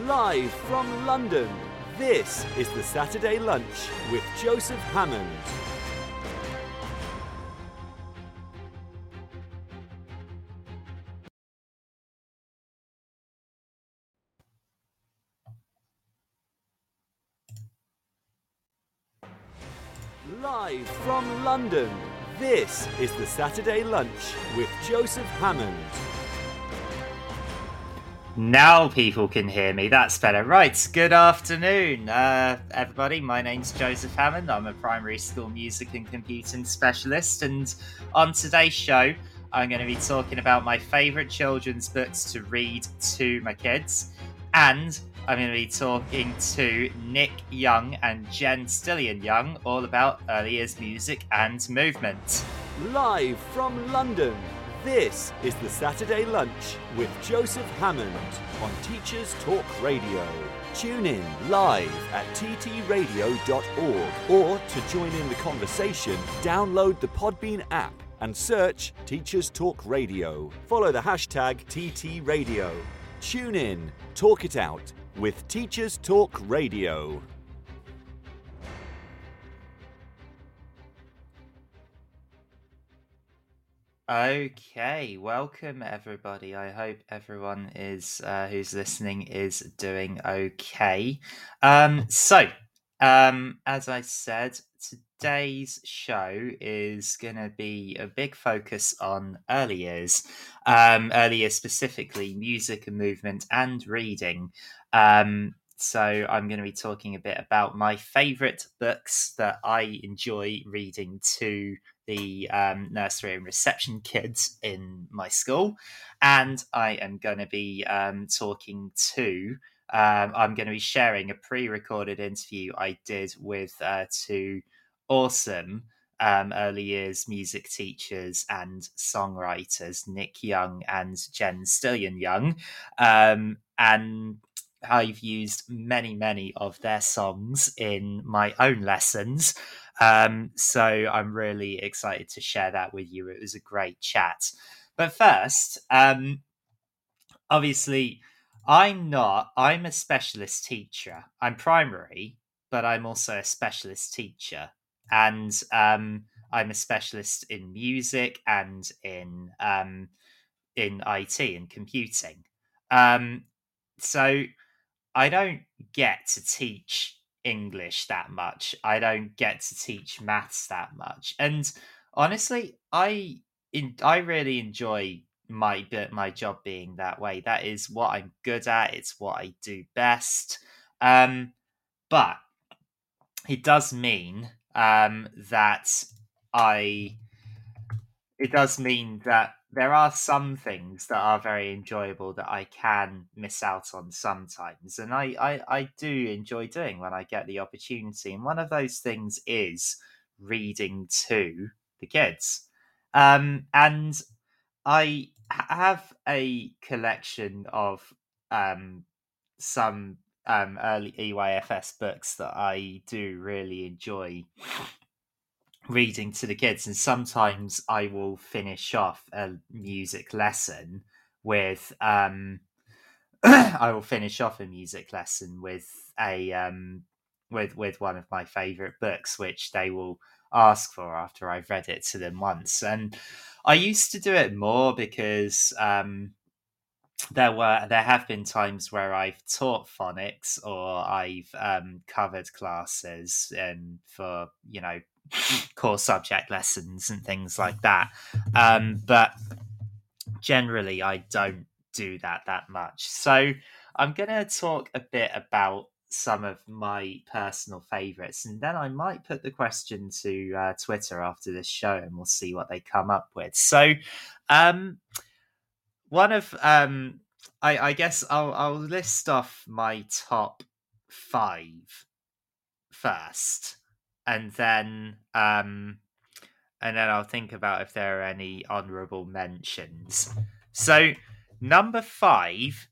Live from London, this is the Saturday Lunch with Joseph Hammond. Live from London, this is the Saturday Lunch with Joseph Hammond. Now people can hear me. That's better. Right. Good afternoon, uh, everybody. My name's Joseph Hammond. I'm a primary school music and computing specialist. And on today's show, I'm going to be talking about my favourite children's books to read to my kids. And I'm going to be talking to Nick Young and Jen Stillian Young all about early years music and movement. Live from London, this is the Saturday Lunch with Joseph Hammond on Teachers Talk Radio. Tune in live at ttradio.org or to join in the conversation, download the Podbean app and search Teachers Talk Radio. Follow the hashtag TTRadio. Tune in, talk it out with Teachers Talk Radio. Okay, welcome everybody. I hope everyone is uh, who's listening is doing okay. Um, so, um, as I said, today's show is going to be a big focus on early years, um, early years specifically music and movement and reading. Um, so I'm going to be talking a bit about my favourite books that I enjoy reading to the um, nursery and reception kids in my school, and I am going to be um, talking to. Um, I'm going to be sharing a pre-recorded interview I did with uh, two awesome um, early years music teachers and songwriters, Nick Young and Jen Stillian Young, um, and I've used many, many of their songs in my own lessons. Um, so I'm really excited to share that with you. It was a great chat. But first, um, obviously, I'm not, I'm a specialist teacher. I'm primary, but I'm also a specialist teacher. And um, I'm a specialist in music and in um, in IT and computing. Um, so I don't get to teach English that much. I don't get to teach maths that much. And honestly, I in, I really enjoy my my job being that way. That is what I'm good at. It's what I do best. Um, but it does mean um, that I. It does mean that there are some things that are very enjoyable that I can miss out on sometimes, and I, I, I do enjoy doing when I get the opportunity. And one of those things is reading to the kids, um, and I have a collection of um, some um, early EYFS books that I do really enjoy reading to the kids and sometimes i will finish off a music lesson with um i will finish off a music lesson with a um with with one of my favorite books which they will ask for after i've read it to them once. And i used to do it more because um there were there have been times where I've taught phonics or I've um, covered classes and for you know core subject lessons and things like that. Um, but generally, I don't do that that much. So I'm going to talk a bit about some of my personal favorites, and then I might put the question to uh, Twitter after this show, and we'll see what they come up with. So, um, one of um, I, I guess I'll I'll list off my top five first and then um, and then I'll think about if there are any honourable mentions. So number five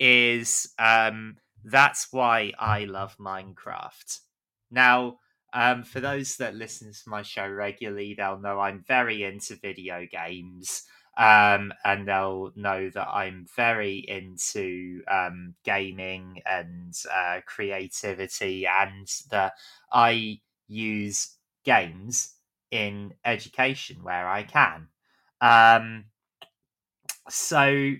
is um, that's why I love Minecraft. Now, um, for those that listen to my show regularly, they'll know I'm very into video games. um, and they'll know that I'm very into um, gaming and uh, creativity, and that I use games in education where I can. Um, so,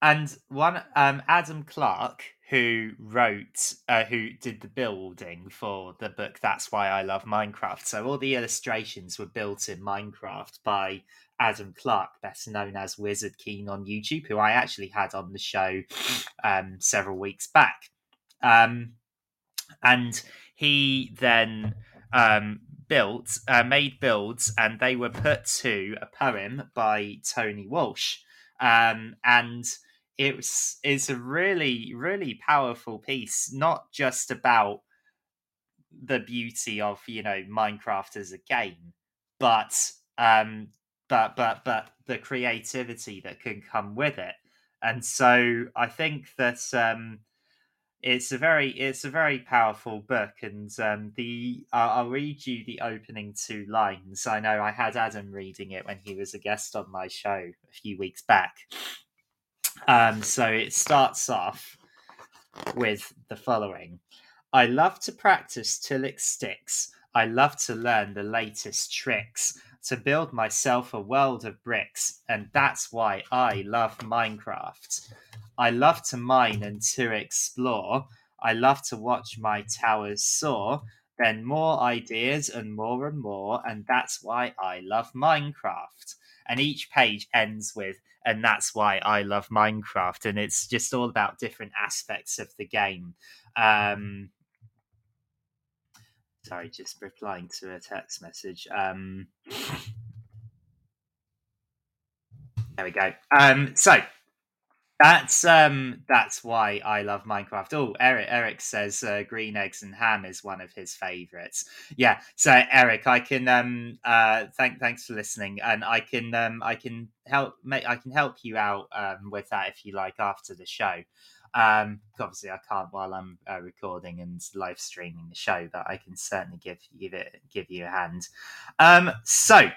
and one um, Adam Clark, who wrote, uh, who did the building for the book. That's why I love Minecraft. So all the illustrations were built in Minecraft by Adam Clark, better known as Wizard Keen on YouTube, who I actually had on the show um, several weeks back. Um, and he then um, built, uh, made builds, and they were put to a poem by Tony Walsh. Um, and it's it's a really really powerful piece not just about the beauty of you know minecraft as a game but um but but but the creativity that can come with it and so i think that um it's a very it's a very powerful book and um the uh, i'll read you the opening two lines i know i had adam reading it when he was a guest on my show a few weeks back um, so it starts off with the following I love to practice till it sticks. I love to learn the latest tricks to build myself a world of bricks, and that's why I love Minecraft. I love to mine and to explore. I love to watch my towers soar. Then more ideas and more and more, and that's why I love Minecraft. And each page ends with and that's why I love Minecraft. And it's just all about different aspects of the game. Um, sorry, just replying to a text message. Um, there we go. Um, so that's um that's why I love Minecraft. Oh, Eric Eric says uh, green eggs and ham is one of his favorites. Yeah. So Eric, I can um uh thank thanks for listening, and I can um I can help make I can help you out um with that if you like after the show. Um, obviously I can't while I'm uh, recording and live streaming the show, but I can certainly give give it give you a hand. Um, so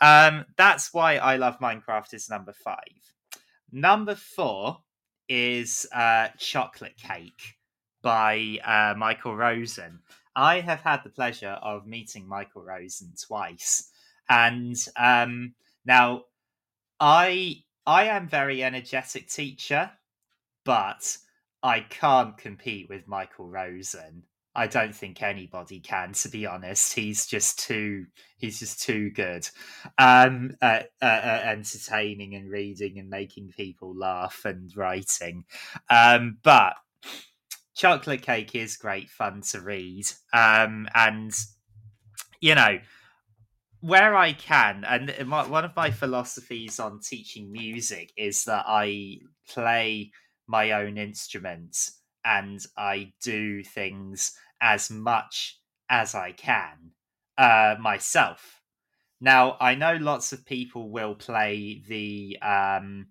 um that's why I love Minecraft is number five. Number four is uh, Chocolate Cake by uh, Michael Rosen. I have had the pleasure of meeting Michael Rosen twice, and um, now I I am very energetic teacher, but I can't compete with Michael Rosen. I don't think anybody can, to be honest. He's just too he's just too good, um, at, entertaining and reading and making people laugh and writing. Um, but chocolate cake is great fun to read, um, and you know where I can, and my, one of my philosophies on teaching music is that I play my own instruments and I do things as much as I can uh, myself. Now, I know lots of people will play the. Um,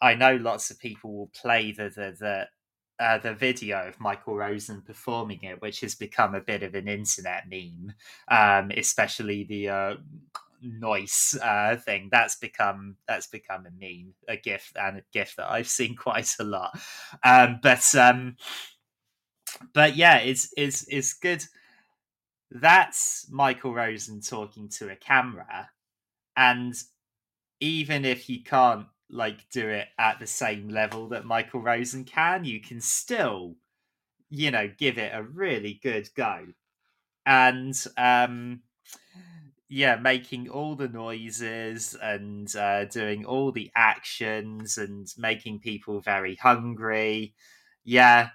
I know lots of people will play the the the, uh, the video of Michael Rosen performing it, which has become a bit of an internet meme, um, especially the uh, noise uh, thing. That's become that's become a meme, a gif, and a gif that I've seen quite a lot. Um, but um, but yeah, it's it's it's good. That's Michael Rosen talking to a camera, and even if you can't like do it at the same level that Michael Rosen can, you can still, you know, give it a really good go. And um yeah, making all the noises and uh, doing all the actions and making people very hungry. Yeah,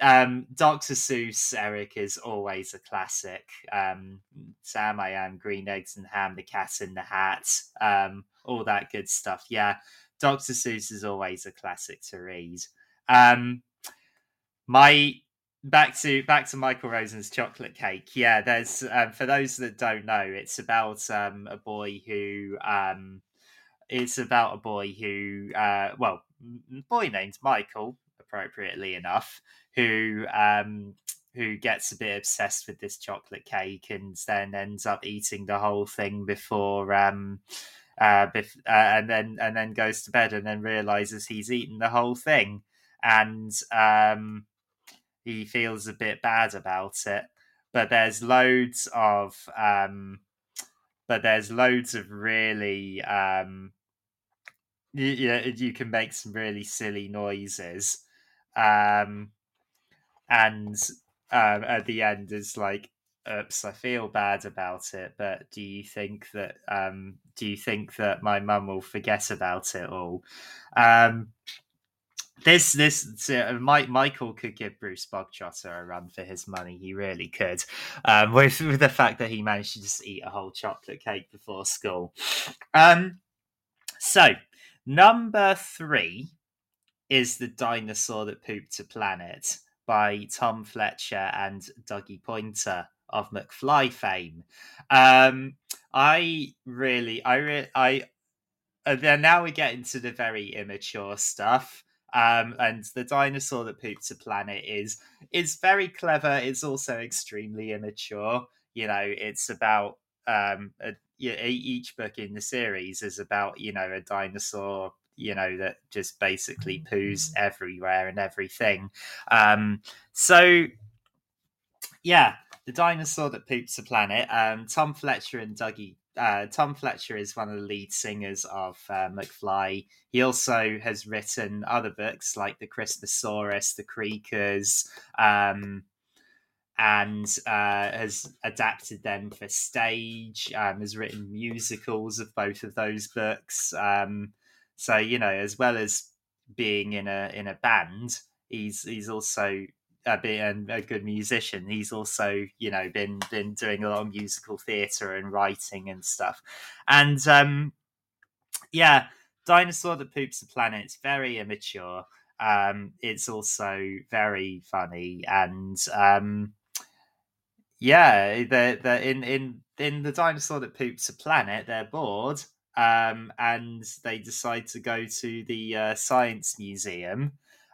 um, Dr. Seuss, Eric, is always a classic. Um, Sam, I am, Green Eggs and Ham, The Cat in the Hat, um, all that good stuff. Yeah, Dr. Seuss is always a classic to read. Um, my back to back to Michael Rosen's chocolate cake. Yeah, there's um, for those that don't know, it's about um, a boy who um, it's about a boy who uh, well, boy named Michael, appropriately enough, who um, who gets a bit obsessed with this chocolate cake and then ends up eating the whole thing before um, uh, bef- uh, and then and then goes to bed and then realizes he's eaten the whole thing, and um, he feels a bit bad about it. But there's loads of um, but there's loads of really um, you, you, you can make some really silly noises, um, and um, at the end is like oops, I feel bad about it, but do you think that um, do you think that my mum will forget about it all? Um, this this uh, Mike, Michael could give Bruce Bogtrotter a run for his money. He really could, um, with with the fact that he managed to just eat a whole chocolate cake before school. Um, so number three is the dinosaur that pooped a planet by Tom Fletcher and Dougie Poynter of McFly fame. Um, I really, I, re- I, uh, then now we get into the very immature stuff. Um, and the dinosaur that pooped a planet is is very clever. It's also extremely immature. You know, it's about um, a, each book in the series is about you know a dinosaur you know that just basically poos everywhere and everything. Um, so yeah, the dinosaur that poops the planet. Um, Tom Fletcher and Dougie. Uh, Tom Fletcher is one of the lead singers of uh, McFly. He also has written other books like the Christmasaurus, the Creakers, um, and uh, has adapted them for stage. Um, has written musicals of both of those books. Um, so you know, as well as being in a in a band, he's he's also a being a good musician, he's also you know been been doing a lot of musical theatre and writing and stuff. And um, yeah, Dinosaur that poops the planet. Very immature. Um, it's also very funny and um, yeah, the the in in in the dinosaur that poops a planet, they're bored um, and they decide to go to the uh, science museum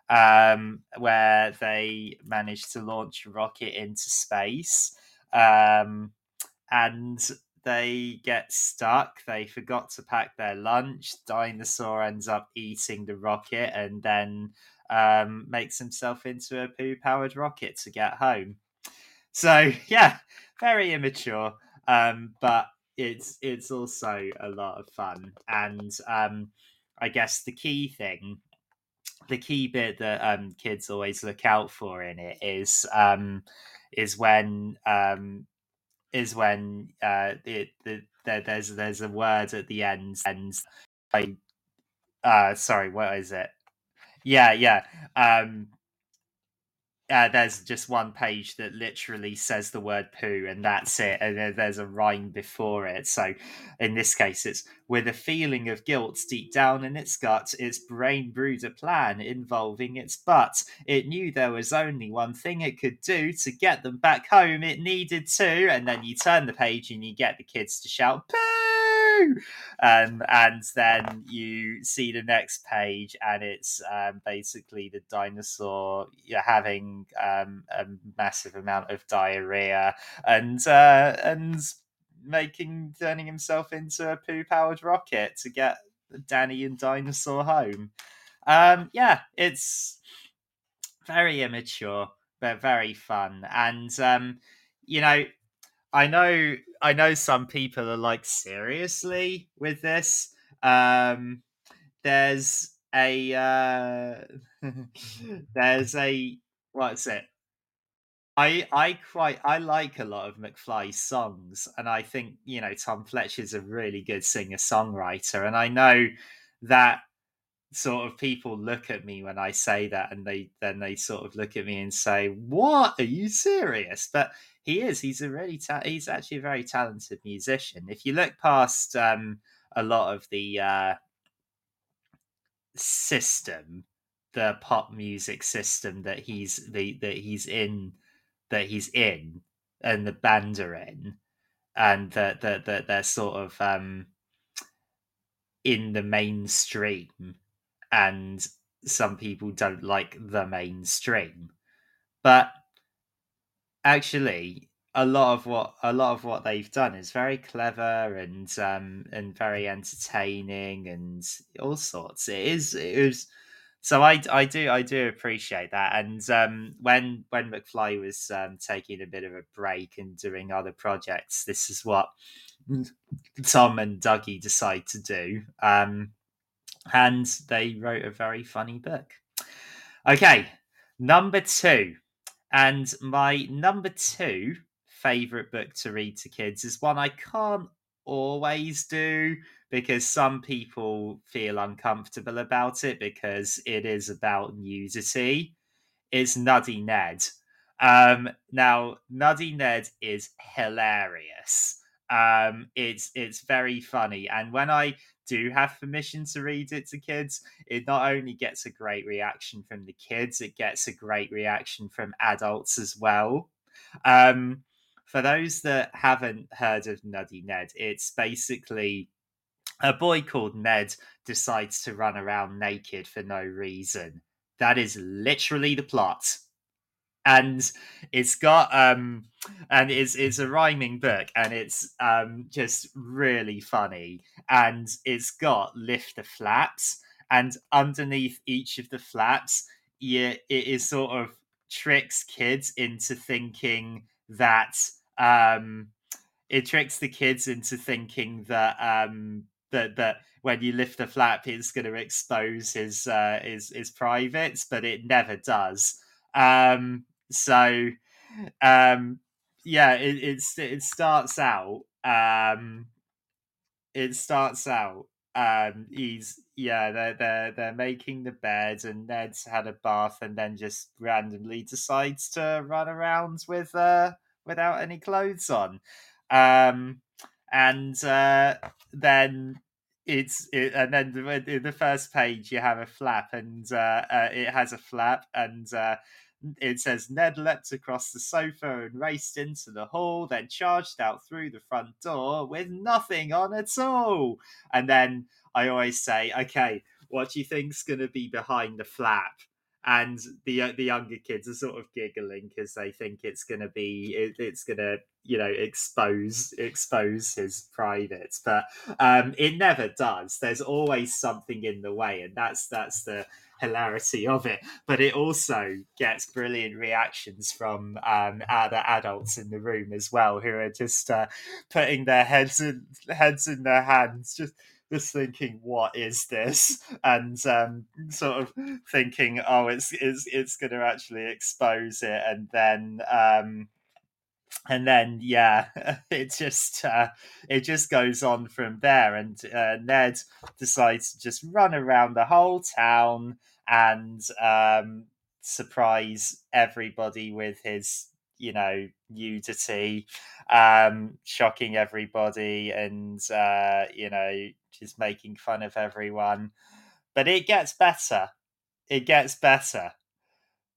um, where they manage to launch a rocket into space. Um, and they get stuck. They forgot to pack their lunch. Dinosaur ends up eating the rocket and then um, makes himself into a poo powered rocket to get home. So, yeah, very immature, um, but it's it's also a lot of fun. And um, I guess the key thing the key bit that um, kids always look out for in it is um, is when um, is when uh, it the, the, there's there's a word at the end and I uh, sorry what is it yeah yeah um, uh, there's just one page that literally says the word poo and that's it and there's a rhyme before it. So in this case it's with a feeling of guilt deep down in its gut its brain brewed a plan involving its butt. It knew there was only one thing it could do to get them back home. It needed to and then you turn the page and you get the kids to shout poo um, and then you see the next page, and it's um, basically the dinosaur having um, a massive amount of diarrhea and uh, and making turning himself into a poo powered rocket to get Danny and Dinosaur home. Um, yeah, it's very immature but very fun, and um, you know I know I know some people are like seriously with this. Um there's a uh there's a what's it? I I quite I like a lot of McFly's songs and I think, you know, Tom Fletcher's a really good singer songwriter and I know that sort of people look at me when I say that and they then they sort of look at me and say, "What? Are you serious?" But he is. He's a really ta- he's actually a very talented musician. If you look past um, a lot of the uh, system, the pop music system that he's the that he's in that he's in and the band are in and that that that they're sort of um in the mainstream and some people don't like the mainstream but actually a lot of what a lot of what they've done is very clever and um and very entertaining and all sorts. It is it is so I, I do I do appreciate that and um when when McFly was um, taking a bit of a break and doing other projects this is what Tom and Dougie decide to do um and they wrote a very funny book. Okay, number 2 and my number 2 favorite book to read to kids is one I can't always do because some people feel uncomfortable about it because it is about nudity. It's Nuddy Ned. Um, now, Nuddy Ned is hilarious. Um, it's it's very funny, and when I do have permission to read it to kids, it not only gets a great reaction from the kids, it gets a great reaction from adults as well. Um, for those that haven't heard of Nuddy Ned, it's basically a boy called Ned decides to run around naked for no reason. That is literally the plot. And it's got um and it's it's a rhyming book and it's um just really funny. And it's got lift the flaps and underneath each of the flaps, yeah, it is sort of tricks kids into thinking that um, it tricks the kids into thinking that um, that that when you lift the flap, it's going to expose his uh, his his privates, but it never does. Um, so um, yeah, it, it's it starts out. Um, it starts out. Um, he's yeah, they're they're they're making the bed, and Ned's had a bath, and then just randomly decides to run around with uh without any clothes on. Um, and uh, then it's it, and then in the first page you have a flap and uh, uh, it has a flap and uh, it says Ned leapt across the sofa and raced into the hall, then charged out through the front door with nothing on at all. And then I always say, okay, what do you think's going to be behind the flap? And the uh, the younger kids are sort of giggling because they think it's going to be it, it's going to you know expose expose his privates but um it never does. There's always something in the way and that's that's the hilarity of it. But it also gets brilliant reactions from um other adults in the room as well who are just uh, putting their heads in heads in their hands just just thinking, "What is this?" and um, sort of thinking, "Oh, it's it's it's going to actually expose it," and then. Um, and then yeah it just uh, it just goes on from there and uh, ned decides to just run around the whole town and um, surprise everybody with his you know nudity um shocking everybody and uh you know just making fun of everyone but it gets better. It gets better.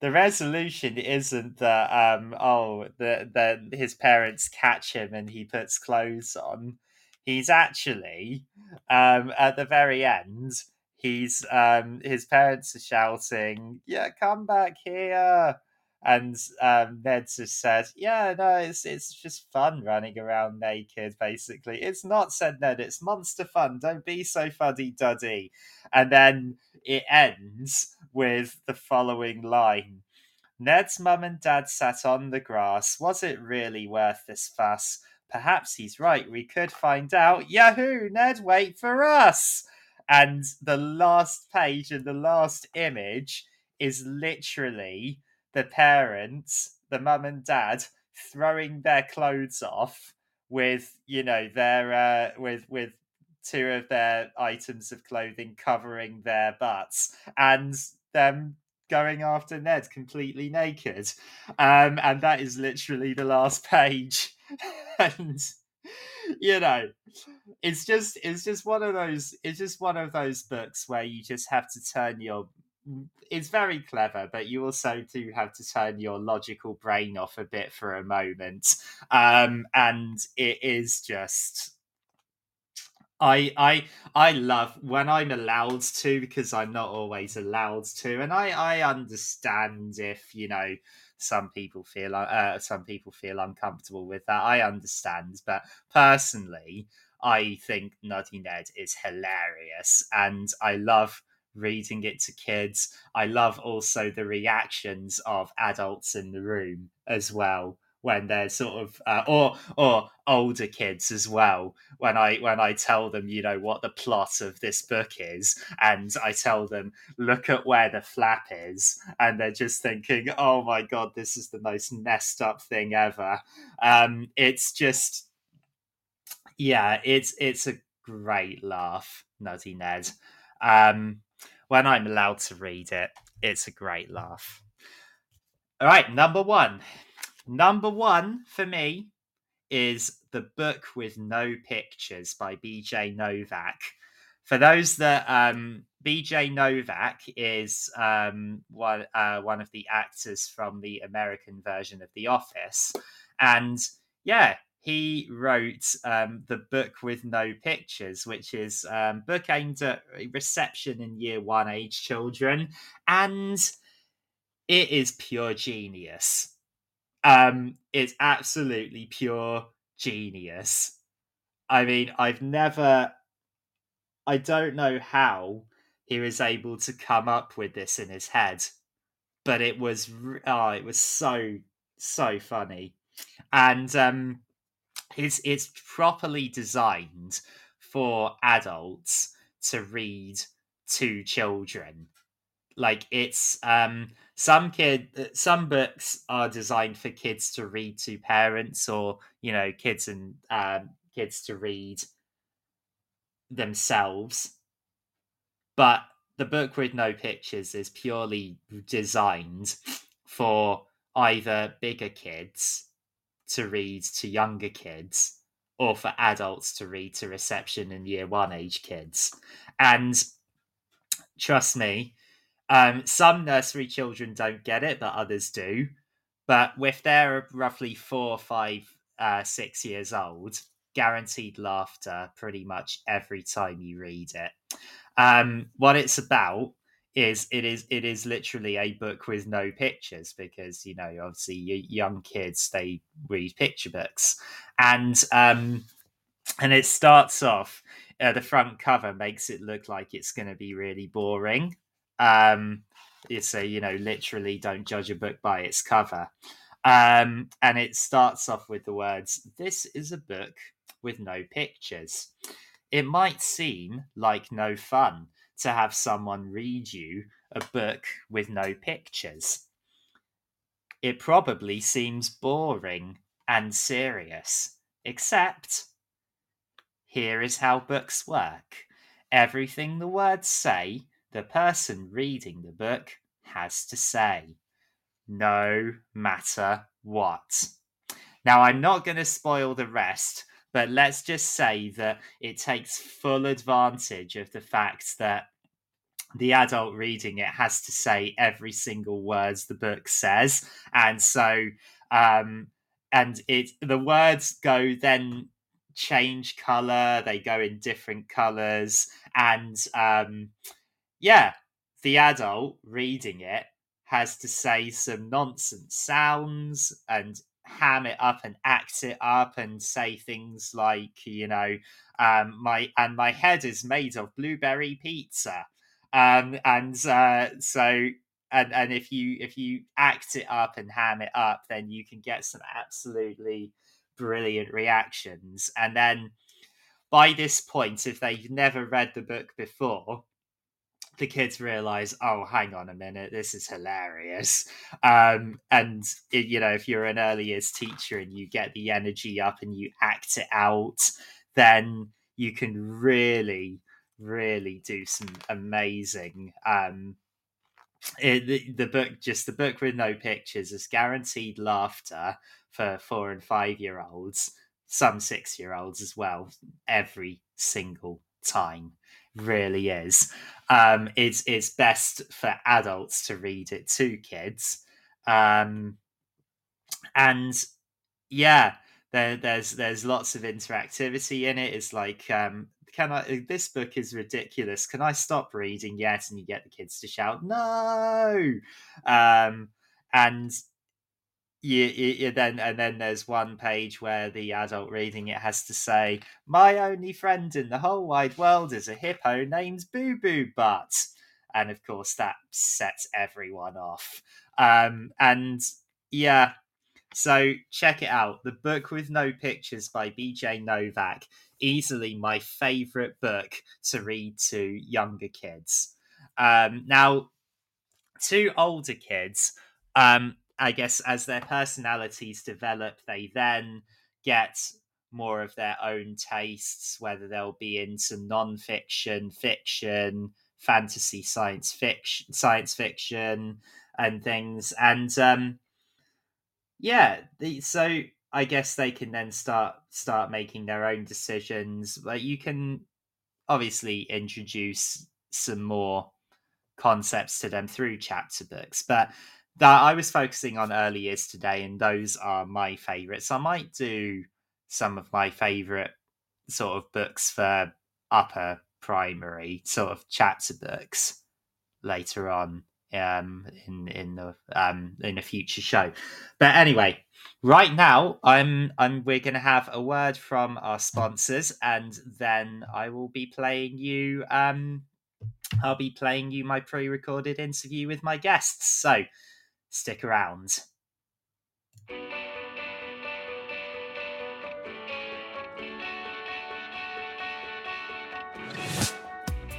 The resolution isn't that um oh that that his parents catch him and he puts clothes on. He's actually um at the very end he's um his parents are shouting yeah come back here and um, Ned just said, "Yeah, no, it's it's just fun running around naked. Basically, it's not," said Ned. "It's monster fun. Don't be so fuddy duddy." And then it ends with the following line: Ned's mum and dad sat on the grass. Was it really worth this fuss? Perhaps he's right. We could find out. Yahoo! Ned, wait for us. And the last page and the last image is literally the parents, the mum and dad, throwing their clothes off with you know their uh, with with two of their items of clothing covering their butts and them going after Ned completely naked. Um, and that is literally the last page. and you know, it's just it's just one of those it's just one of those books where you just have to turn your it's very clever, but you also do have to turn your logical brain off a bit for a moment. Um, and it is just I I I love when I'm allowed to because I'm not always allowed to, and I I understand if you know some people feel uh, some people feel uncomfortable with that. I understand, but personally, I think Nuddy Ned is hilarious, and I love reading it to kids. I love also the reactions of adults in the room as well when they're sort of uh, or or older kids as well. When i when i tell them you know what the plot of this book is and i tell them look at where the flap is and they're just thinking oh my god this is the most messed up thing ever. Um it's just yeah it's it's a great laugh Nuddy Ned. Um when i'm allowed to read it it's a great laugh. All right number one. Number one for me is The Book with No Pictures by BJ Novak. For those that um, BJ Novak is um, one uh, one of the actors from the American version of The Office, and yeah, he wrote um, the book with no pictures, which is um, book aimed at reception in year one age children, and it is pure genius. Um, it's absolutely pure genius. I mean, I've never, I don't know how he was able to come up with this in his head, but it was, oh, it was so, so funny. And um, it's, it's properly designed for adults to read to children. Like it's, um, some kid some books are designed for kids to read to parents or you know kids and um, kids to read themselves but the book with no pictures is purely designed for either bigger kids to read to younger kids or for adults to read to reception and year one age kids and trust me um, some nursery children don't get it, but others do. But if they're roughly four, five, uh, six years old, guaranteed laughter pretty much every time you read it. Um, what it's about is it is it is literally a book with no pictures because you know obviously young kids they read picture books and um and it starts off uh, the front cover makes it look like it's going to be really boring um, a you know literally don't judge a book by its cover. Um, and it starts off with the words, "This is a book with no pictures." It might seem like no fun to have someone read you a book with no pictures. It probably seems boring and serious, except here is how books work. Everything the words say the person reading the book has to say, no matter what. Now, I'm not going to spoil the rest, but let's just say that it takes full advantage of the fact that the adult reading it has to say every single words the book says. And so um and it the words go then change color they go in different colors. And um yeah, the adult reading it has to say some nonsense sounds and ham it up and act it up and say things like you know um my and my head is made of blueberry pizza um and uh so and and if you if you act it up and ham it up then you can get some absolutely brilliant reactions and then by this point if they've never read the book before the kids realize, oh, hang on a minute, this is hilarious. Um, and it, you know, if you're an early years teacher and you get the energy up and you act it out, then you can really, really do some amazing. Um, it, the, the book, just the book with no pictures, is guaranteed laughter for four and five year olds, some six year olds as well, every single time really is. Um, it's it's best for adults to read it to kids, um, and yeah, there, there's there's lots of interactivity in it. It's like, um, can I? This book is ridiculous. Can I stop reading yet? And you get the kids to shout, "No!" Um, and you, you, you, then and then there's one page where the adult reading it has to say, "My only friend in the whole wide world is a hippo named Boo Boo Butt," and of course that sets everyone off. Um, and yeah, so check it out. The book with no pictures by B.J. Novak, easily my favorite book to read to younger kids. Um, now, to older kids. Um, I guess as their personalities develop, they then get more of their own tastes, whether they'll be into non-fiction, fiction, fantasy, science fiction, science fiction, and things. And um, yeah, the, so I guess they can then start start making their own decisions. Like you can obviously introduce some more concepts to them through chapter books, but that I was focusing on early years today, and those are my favourites. I might do some of my favourite sort of books for upper primary sort of chapter books later on um in in the um in a future show but anyway right now i'm i'm we're going to have a word from our sponsors and then i will be playing you um i'll be playing you my pre-recorded interview with my guests so Stick around.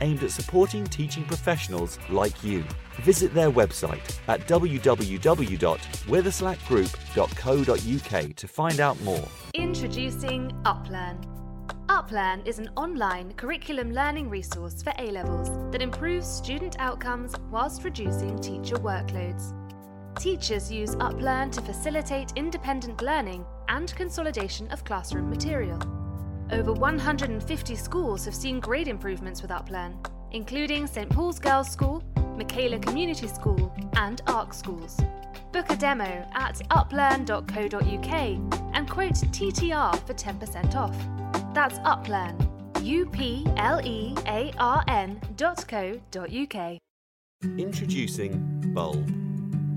aimed at supporting teaching professionals like you. Visit their website at www.witherslackgroup.co.uk to find out more. Introducing Uplearn. Uplearn is an online curriculum learning resource for A levels that improves student outcomes whilst reducing teacher workloads. Teachers use Uplearn to facilitate independent learning and consolidation of classroom material. Over 150 schools have seen grade improvements with Uplearn, including St Paul's Girls' School, Michaela Community School, and Ark schools. Book a demo at uplearn.co.uk and quote TTR for 10% off. That's Uplearn, U P L E A R N dot co dot UK. Introducing Bulb.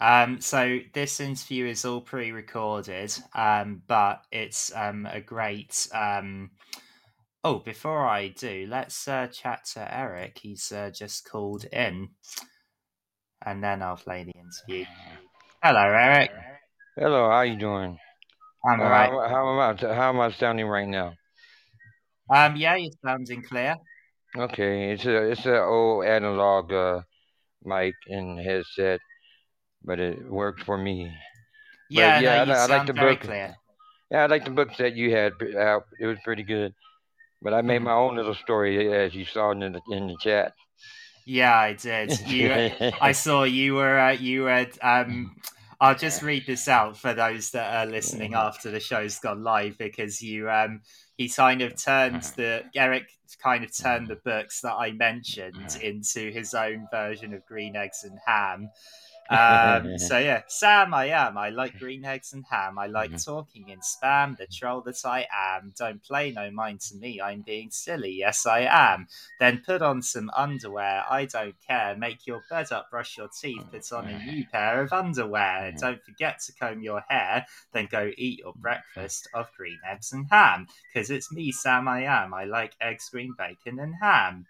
um, so this interview is all pre-recorded, um, but it's um, a great. Um... Oh, before I do, let's uh, chat to Eric. He's uh, just called in, and then I'll play the interview. Hello, Eric. Hello, how you doing? I'm Uh, alright. how, how am I? How am I sounding right now? Um, yeah, you're sounding clear. Okay, it's a it's an old analog uh, mic and headset, but it worked for me. Yeah, yeah, I no, you I like the book. clear. Yeah, I like the books that you had out. It was pretty good. But I made Mhm. my own little story, as you saw in the in the chat. Yeah, I did. You, I saw you were uh, you were. Um, I'll just read this out for those that are listening after the show's gone live because you um he kind of turned the Eric kind of turned the books that I mentioned into his own version of Green Eggs and Ham. Um, so yeah, Sam, I am. I like green eggs and ham. I like mm-hmm. talking in spam. The troll that I am. Don't play no mind to me. I'm being silly. Yes, I am. Then put on some underwear. I don't care. Make your bed up. Brush your teeth. Put on a new pair of underwear. Mm-hmm. Don't forget to comb your hair. Then go eat your mm-hmm. breakfast of green eggs and ham. Cause it's me, Sam. I am. I like eggs, green bacon, and ham.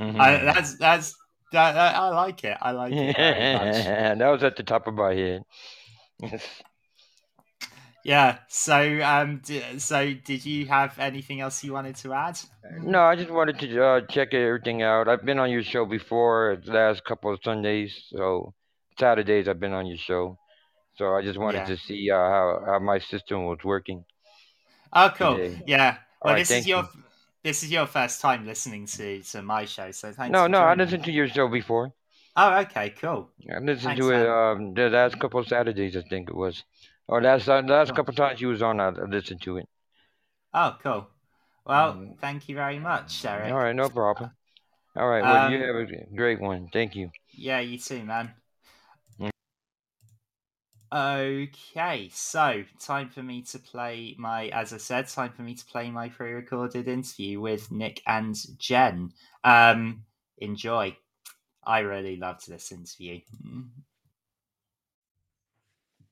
I, that's that's that, that- I like it. I like it that was at the top of my head. Yeah. So, um, d- so did you have anything else you wanted to add? No, I just wanted to uh, check everything out. I've been on your show before, the last couple of Sundays, so Saturdays I've been on your show. So I just wanted Yeah. to see uh, how how my system was working. Oh, cool. today. Yeah. Well, this is your you. This is your first time listening to to my show, so thanks. No, no, I listened to your show before. Oh, okay, cool. I listened Thanks, to it um, the last couple of Saturdays, I think it was. Or last uh, last Cool. couple of times you was on, I listened to it. Oh, cool. Well, Mm. thank you very much, Eric. All right, no problem. All right, well, you Um, have a great one. Thank you. Yeah, you too, man. Okay, so time for me to play my, as I said, time for me to play my pre-recorded interview with Nick and Jen. Um, enjoy. I really loved this interview.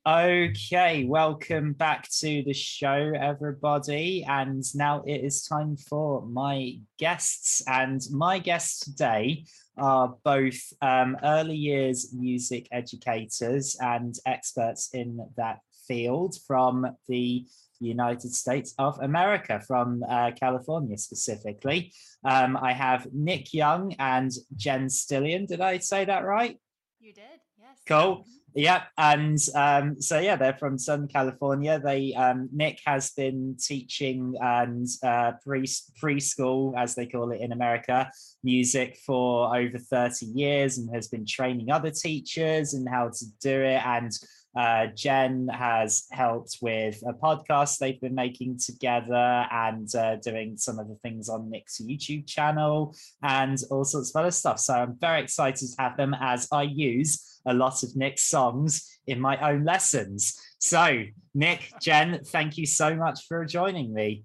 Okay, welcome back to the show, everybody. And now it is time for my guests. And my guests today are both um, early years music educators and experts in that field from the United States of America, from uh, California specifically. Um, I have Nick Young and Jen Stillion. Did I say that right? You did, yes. Cool. Yep, and um, so yeah, they're from Southern California. They um, Nick has been teaching and uh, pre preschool, as they call it in America, music for over thirty years, and has been training other teachers and how to do it. And uh, Jen has helped with a podcast they've been making together and uh, doing some of the things on Nick's YouTube channel and all sorts of other stuff. So I'm very excited to have them as I use a lot of Nick's songs in my own lessons. So, Nick, Jen, thank you so much for joining me.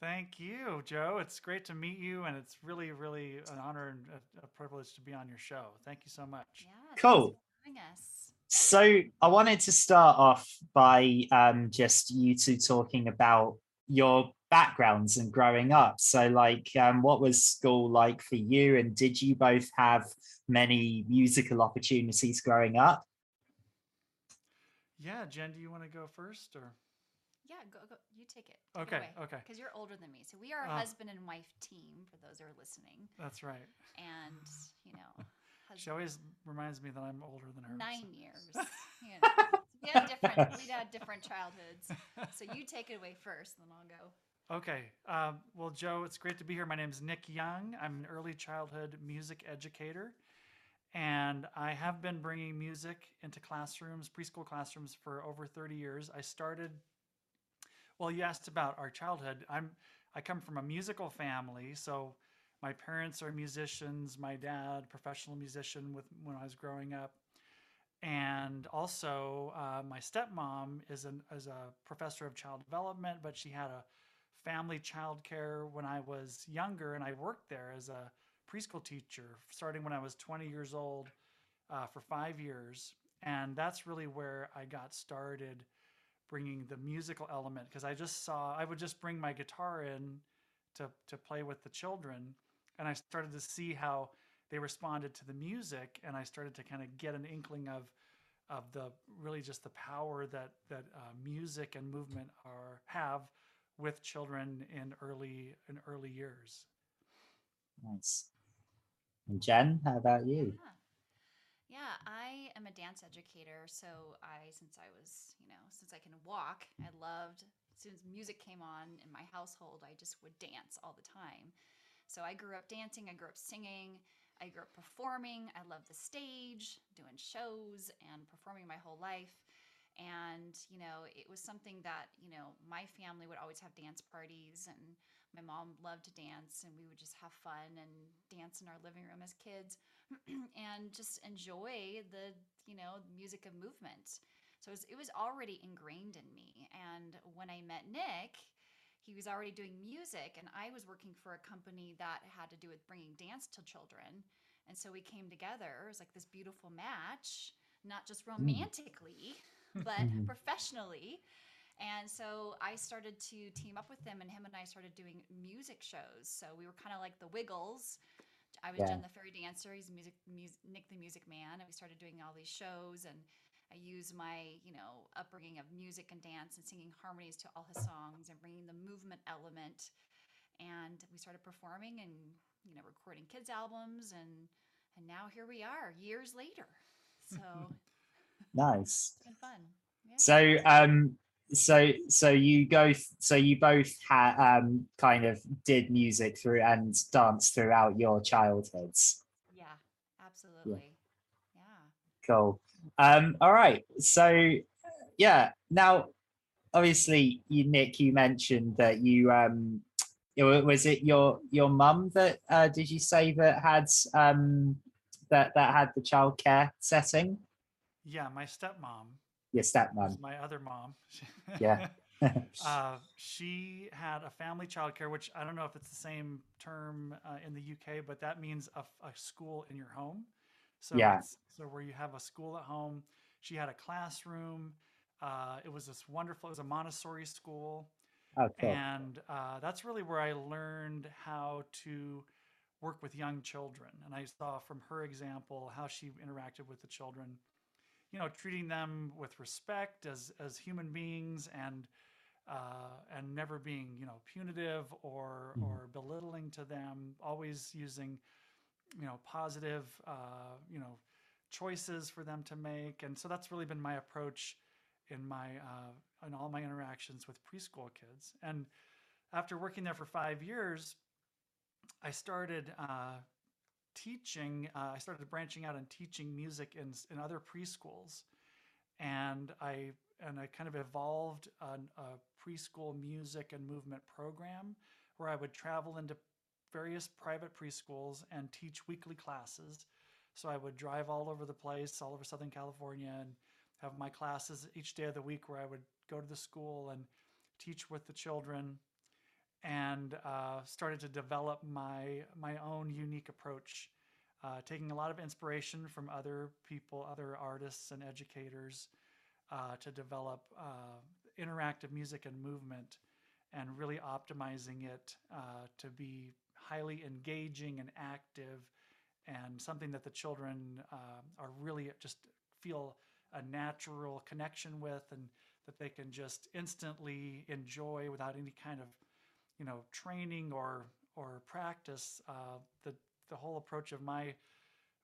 Thank you, Joe. It's great to meet you, and it's really, really an honor and a, a privilege to be on your show. Thank you so much. Yeah. Cool. for having us. So, I wanted to start off by um, just you two talking about your backgrounds and growing up. So, like, um, what was school like for you, and did you both have many musical opportunities growing up? Yeah, Jen, do you want to go first, or Yeah, go, go. You take it. Take Okay, It okay. Because you're older than me. So we are a Uh, husband and wife team, for those who are listening. that's right. And, you know, She always reminds me that I'm older than her. so- nine years. You know, we had different, we had different childhoods. So you take it away first, and then I'll go. Okay. Um, well, Joe, it's great to be here. My name is Nick Young. I'm an early childhood music educator, and I have been bringing music into classrooms, preschool classrooms, for over 30 years. I started. Well, you asked about our childhood. I'm. I come from a musical family, so my parents are musicians. My dad, professional musician, with when I was growing up, and also uh, my stepmom is an is a professor of child development, but she had a family childcare when I was younger, and I worked there as a preschool teacher starting when I was 20 years old uh, for five years, and that's really where I got started bringing the musical element because I just saw I would just bring my guitar in to to play with the children, and I started to see how they responded to the music, and I started to kind of get an inkling of of the really just the power that that uh, music and movement are have with children in early in early years. Nice. And Jen, how about you? Yeah. Yeah, I am a dance educator. So I, since I was, you know, since I can walk, I loved, as soon as music came on in my household, I just would dance all the time. So I grew up dancing, I grew up singing. I grew up performing. I love the stage, doing shows and performing my whole life. And, you know, it was something that, you know, my family would always have dance parties and my mom loved to dance and we would just have fun and dance in our living room as kids and just enjoy the, you know, music of movement. So it was, it was already ingrained in me. And when I met Nick, he was already doing music and i was working for a company that had to do with bringing dance to children and so we came together it was like this beautiful match not just romantically mm. but mm-hmm. professionally. And so i started to team up with him and him and i started doing music shows. So we were kind of like the wiggles. I was yeah. jen the fairy dancer. He's music, music nick the music man and we started doing all these shows. And I use my, you know, upbringing of music and dance and singing harmonies to all his songs and bringing the movement element. And we started performing and, you know, recording kids albums. And and now here we are years later. So nice. It's been fun. Yeah. So um so so you go so you both had um kind of did music through and dance throughout your childhoods. Yeah, absolutely. Yeah. yeah. Cool. Um, all right. So yeah, now obviously you Nick, you mentioned that you um was it your your mum that uh, did you say that had um that that had the childcare setting? Yeah, my stepmom. Your stepmom. My other mom. yeah. uh, she had a family childcare, which I don't know if it's the same term uh, in the UK, but that means a, a school in your home. So yeah. so where you have a school at home. She had a classroom. Uh, it was this wonderful. It was a Montessori school. Okay. And uh, that's really where I learned how to work with young children. And I saw from her example how she interacted with the children. You know, treating them with respect as as human beings and uh, and never being you know punitive or mm. or belittling to them. Always using you know positive uh, you know choices for them to make and so that's really been my approach in my uh, in all my interactions with preschool kids and after working there for five years i started uh, teaching uh, i started branching out and teaching music in, in other preschools and i and i kind of evolved an, a preschool music and movement program where i would travel into various private preschools and teach weekly classes. So I would drive all over the place, all over Southern California, and have my classes each day of the week where I would go to the school and teach with the children and uh, started to develop my my own unique approach, uh, taking a lot of inspiration from other people, other artists and educators, uh, to develop uh, interactive music and movement, and really optimizing it uh, to be highly engaging and active and something that the children uh, are really just feel a natural connection with and that they can just instantly enjoy without any kind of you know training or or practice uh, the the whole approach of my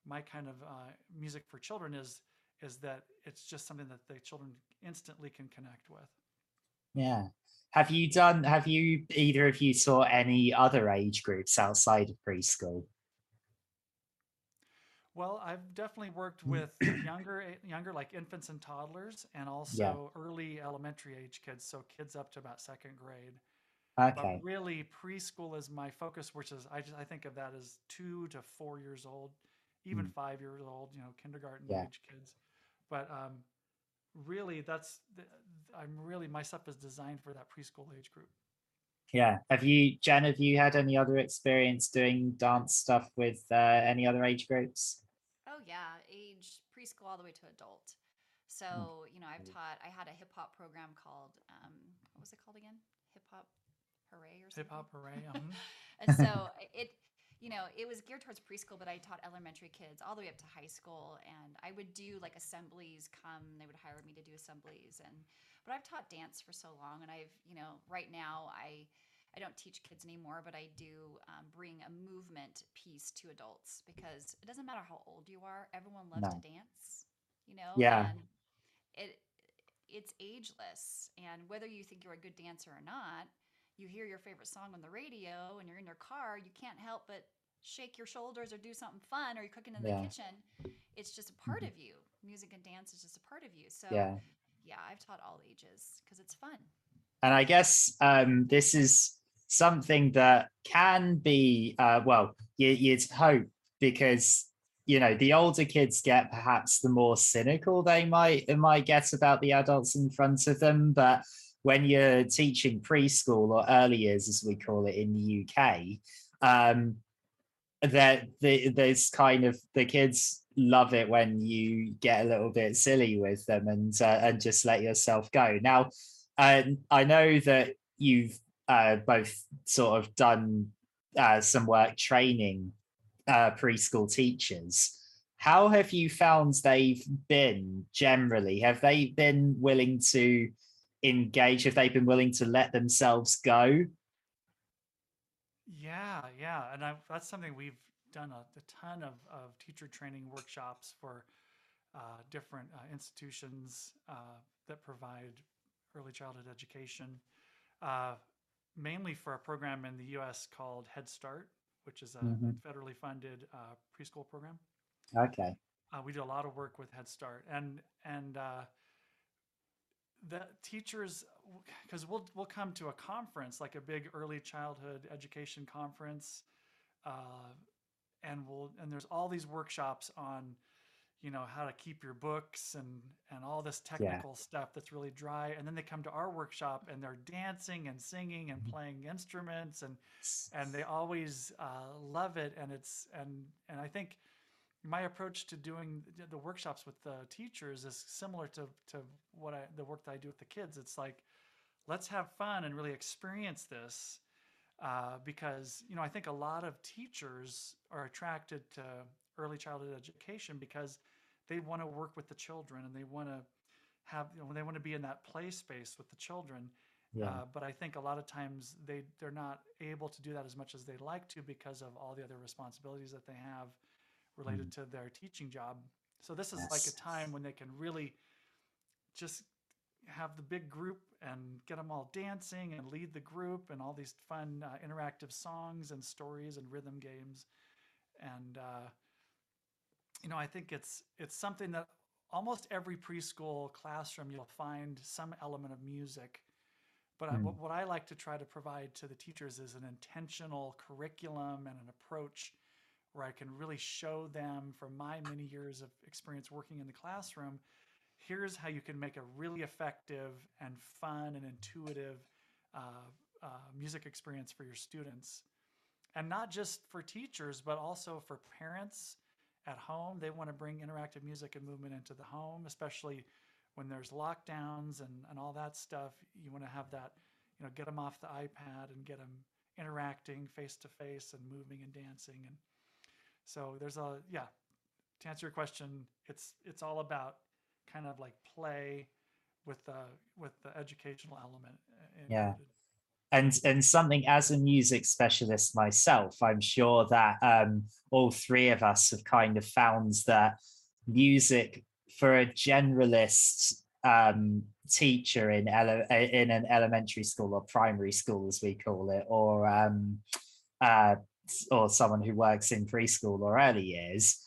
my kind of uh, music for children is is that it's just something that the children instantly can connect with yeah have you done? Have you either of you saw any other age groups outside of preschool? Well, I've definitely worked mm. with younger, younger like infants and toddlers, and also yeah. early elementary age kids, so kids up to about second grade. Okay. But really, preschool is my focus, which is I just I think of that as two to four years old, even mm. five years old. You know, kindergarten yeah. age kids. But um, really that's i'm really my stuff is designed for that preschool age group yeah have you jen have you had any other experience doing dance stuff with uh, any other age groups oh yeah age preschool all the way to adult so mm. you know i've taught i had a hip-hop program called um, what was it called again hip-hop hooray or something hip-hop hooray um. and so it you know, it was geared towards preschool, but I taught elementary kids all the way up to high school. And I would do like assemblies come, they would hire me to do assemblies. And, but I've taught dance for so long. And I've, you know, right now I, I don't teach kids anymore, but I do um, bring a movement piece to adults because it doesn't matter how old you are, everyone loves no. to dance, you know? Yeah. And it, it's ageless. And whether you think you're a good dancer or not, you hear your favorite song on the radio and you're in your car, you can't help but shake your shoulders or do something fun or you're cooking in the Yeah. kitchen. It's just a part Mhm. of you. Music and dance is just a part of you. So Yeah. yeah, I've taught all ages because it's fun. and I guess um, this is something that can be uh, well, you, you'd hope because you know the older kids get, perhaps the more cynical they might they might get about the adults in front of them. But when you're teaching preschool or early years, as we call it in the UK, um, that the, there's kind of the kids love it when you get a little bit silly with them and uh, and just let yourself go. Now, and I know that you've uh, both sort of done uh, some work training uh, preschool teachers. How have you found they've been generally? Have they been willing to engage? if they've been willing to let themselves go? Yeah, yeah, and I, that's something we've done a, a ton of, of teacher training workshops for uh, different uh, institutions uh, that provide early childhood education, uh, mainly for a program in the U.S. called Head Start, which is a Mhm. federally funded uh, preschool program. Okay. Uh, we do a lot of work with Head Start, and and uh, the teachers, because we'll we'll come to a conference like a big early childhood education conference, uh, and we'll and there's all these workshops on, you know, how to keep your books and and all this technical stuff that's really dry, and then they come to our workshop and they're dancing and singing and Mhm. playing instruments and and they always uh, love it and it's and and i think my approach to doing the- workshops with the teachers is similar to to what i the work that i do with the kids. It's like let's have fun and really experience this uh, because you know i think a lot of teachers are attracted to early childhood education because they want to work with the children and they want to have you know they want to be in that play space with the children. Yeah. uh, but I think a lot of times they they're not able to do that as much as they'd like to because of all the other responsibilities that they have related to their teaching job. So this is like a time when they can really just have the big group and get them all dancing and lead the group and all these fun uh, interactive songs and stories and rhythm games and uh, you know i think it's it's something that almost every preschool classroom you'll find some element of music but Mm. what, what i like to try to provide to the teachers is an intentional curriculum and an approach where i can really show them from my many years of experience working in the classroom here's how you can make a really effective and fun and intuitive uh, uh, music experience for your students. And not just for teachers but also for parents at home. They want to bring interactive music and movement into the home especially when there's lockdowns and, and all that stuff. You want to have that you know get them off the ipad and get them interacting face to face and moving and dancing and so there's a yeah to answer your question it's it's all about kind of like play with the with the educational element uh, Yeah. and and something as a music specialist myself i'm sure that um all three of us have kind of found that music for a generalist um teacher in ele- in an elementary school or primary school as we call it or um uh or someone who works in preschool or early years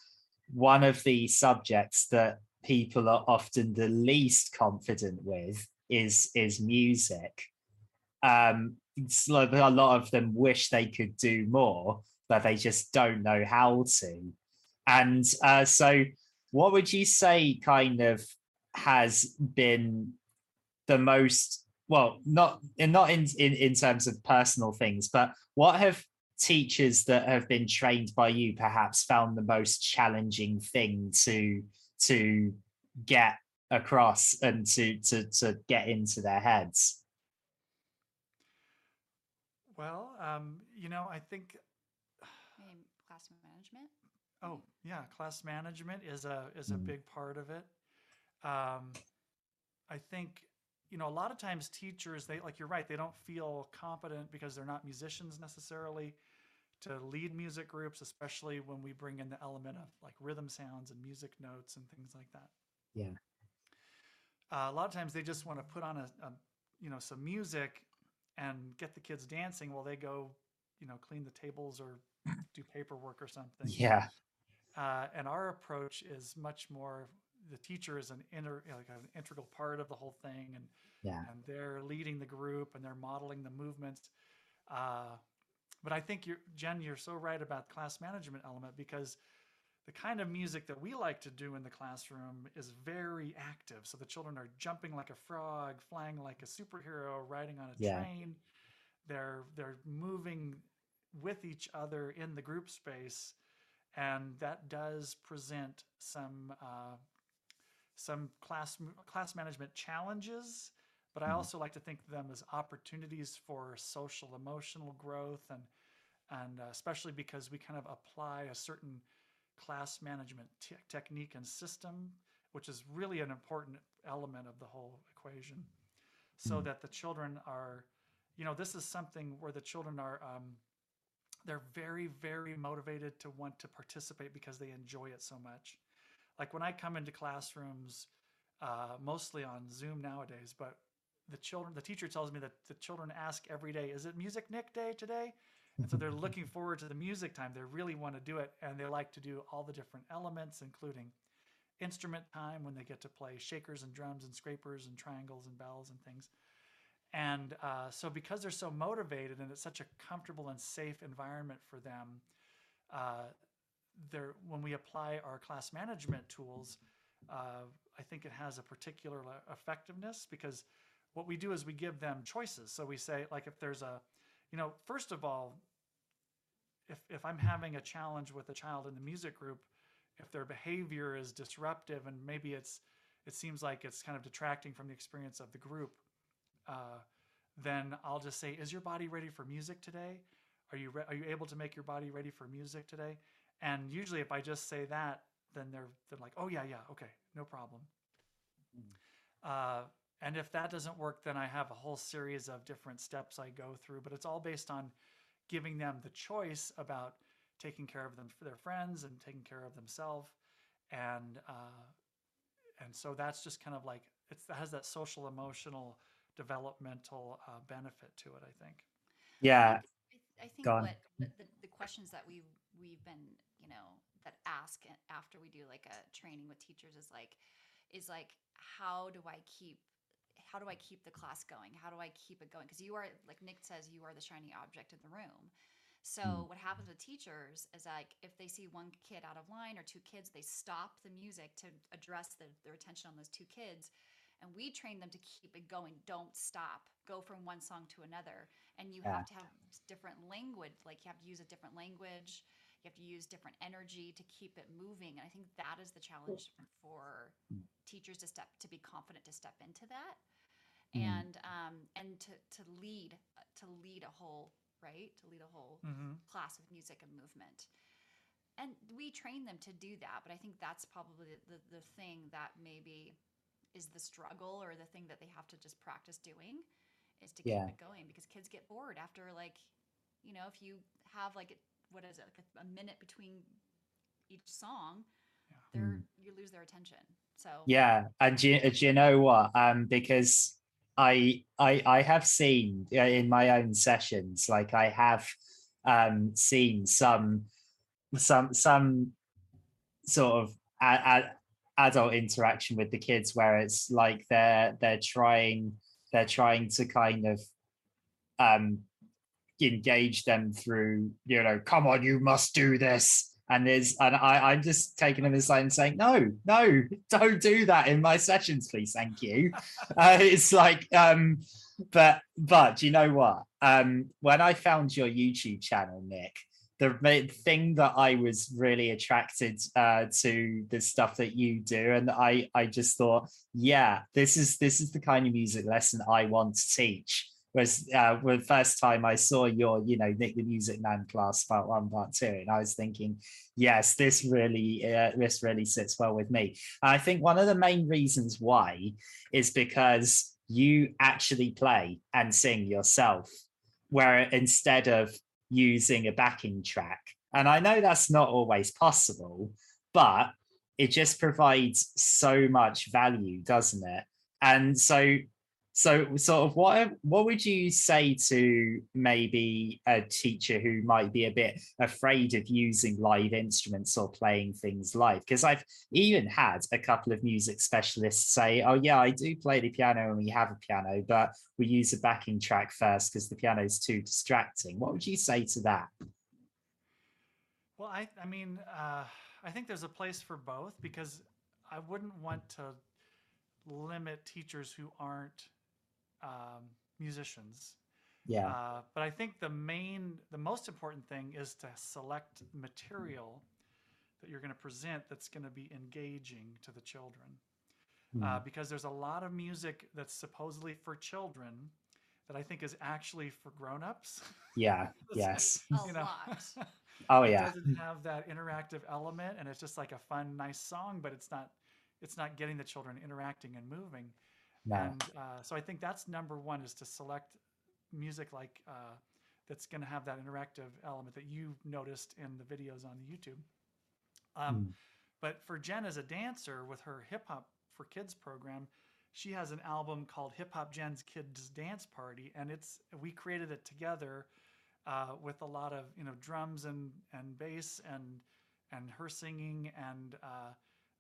one of the subjects that people are often the least confident with is is music. Um it's like a lot of them wish they could do more but they just don't know how to. And uh, so what would you say kind of has been the most well not not in, in in terms of personal things but what have teachers that have been trained by you perhaps found the most challenging thing to to get across and to to to get into their heads well um, you know i think Maybe class management. Oh yeah, class management is a is a Mm. big part of it. Um, I think you know a lot of times teachers they like you're right they don't feel competent because they're not musicians necessarily to lead music groups, especially when we bring in the element of like rhythm sounds and music notes and things like that. Yeah. Uh, a lot of times they just want to put on a, a you know some music and get the kids dancing while they go you know clean the tables or do paperwork or something. Yeah. Uh, and our approach is much more the teacher is an know, like an integral part of the whole thing, and Yeah. and they're leading the group and they're modeling the movements. Uh, but I think you're Jen, you're so right about the class management element because the kind of music that we like to do in the classroom is very active. So the children are jumping like a frog, flying like a superhero, riding on a Yeah. train. They're they're moving with each other in the group space, and that does present some uh, some class class management challenges. But I Mhm. also like to think of them as opportunities for social emotional growth and and uh, especially because we kind of apply a certain class management te- technique and system, which is really an important element of the whole equation, so Mm. that the children are, you know, this is something where the children are, um, they're very, very motivated to want to participate because they enjoy it so much. Like when I come into classrooms, uh, mostly on Zoom nowadays, but the children, the teacher tells me that the children ask every day, "Is it Music Nick Day today?" And so they're looking forward to the music time. They really want to do it, and they like to do all the different elements, including instrument time when they get to play shakers and drums and scrapers and triangles and bells and things. And uh, so, because they're so motivated and it's such a comfortable and safe environment for them, uh, they're, when we apply our class management tools, uh, I think it has a particular effectiveness because what we do is we give them choices. So we say, like, if there's a, you know, first of all, if if I'm having a challenge with a child in the music group, if their behavior is disruptive and maybe it's it seems like it's kind of detracting from the experience of the group, uh, then I'll just say, "Is your body ready for music today? Are you re- are you able to make your body ready for music today?" And usually, if I just say that, then they're they're like, "Oh yeah, yeah, okay, no problem." Uh, and if that doesn't work, then I have a whole series of different steps I go through, but it's all based on giving them the choice about taking care of them for their friends and taking care of themselves. And uh, and so that's just kind of like it's, it has that social, emotional, developmental uh, benefit to it. I think. Yeah. I, I think what the, the, the questions that we we've been you know that ask after we do like a training with teachers is like is like how do I keep how do I keep the class going? How do I keep it going? Because you are like Nick says, you are the shiny object in the room. So Mm. what happens with teachers is like if they see one kid out of line or two kids, they stop the music to address the, their attention on those two kids. And we train them to keep it going. Don't stop. Go from one song to another. And you Yeah. have to have different language. Like you have to use a different language. You have to use different energy to keep it moving. And I think that is the challenge for teachers to step to be confident to step into that Mm. and um and to to lead to lead a whole right to lead a whole Mm-hmm. class with music and movement and we train them to do that but i think that's probably the, the thing that maybe is the struggle or the thing that they have to just practice doing is to Yeah. keep it going because kids get bored after like you know if you have like what is it like a, minute between each song they're you lose their attention so Yeah, and do you, do you know what? Um, because I I I have seen in my own sessions, like I have um seen some some some sort of a, a, adult interaction with the kids where it's like they're they're trying they're trying to kind of um engage them through you know come on you must do this and there's and I, I'm just taking them aside and saying, no, no, don't do that in my sessions, please, thank you. uh, it's like, um, but but you know what? Um, when I found your YouTube channel, Nick, the thing that I was really attracted uh, to the stuff that you do, and I I just thought, yeah, this is this is the kind of music lesson I want to teach was uh, the first time I saw your, you know, Nick the Music Man class part one, part two, and I was thinking, yes, this really, uh, this really sits well with me. I think one of the main reasons why is because you actually play and sing yourself, where instead of using a backing track, and I know that's not always possible, but it just provides so much value, doesn't it? And so so sort of what what would you say to maybe a teacher who might be a bit afraid of using live instruments or playing things live? Because i've even had a couple of music specialists say oh yeah i do play the piano and we have a piano but we use a backing track first because the piano is too distracting. What would you say to that? Well i i mean uh, i think there's a place for both because i wouldn't want to limit teachers who aren't um, musicians. Yeah. Uh, but I think the main, the most important thing is to select material that you're going to present that's going to be engaging to the children. Mm. Uh, because there's a lot of music that's supposedly for children that I think is actually for grown-ups. Yeah. yes. you know, oh yeah. It doesn't have that interactive element, and it's just like a fun, nice song, but it's not. It's not getting the children interacting and moving. No. And uh, so I think that's number one is to select music like uh, that's going to have that interactive element that you noticed in the videos on YouTube. Um, mm. But for Jen as a dancer with her hip hop for kids program, she has an album called Hip Hop Jen's Kids Dance Party, and it's we created it together uh, with a lot of you know drums and and bass and and her singing and uh,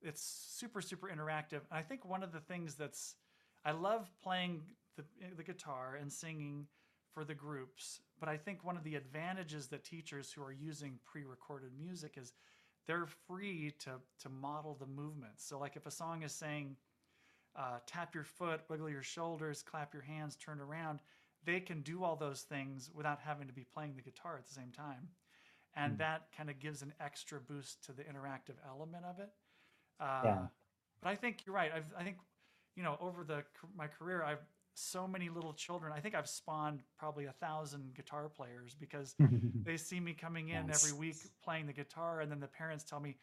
it's super super interactive. And I think one of the things that's I love playing the, the guitar and singing for the groups, but I think one of the advantages that teachers who are using pre-recorded music is they're free to to model the movements. So like if a song is saying uh, tap your foot, wiggle your shoulders, clap your hands, turn around, they can do all those things without having to be playing the guitar at the same time. And mm. that kind of gives an extra boost to the interactive element of it. Uh, yeah. But I think you're right. I've, I think you know, over the my career, I've so many little children. I think I've spawned probably a thousand guitar players because they see me coming in yes. every week playing the guitar, and then the parents tell me,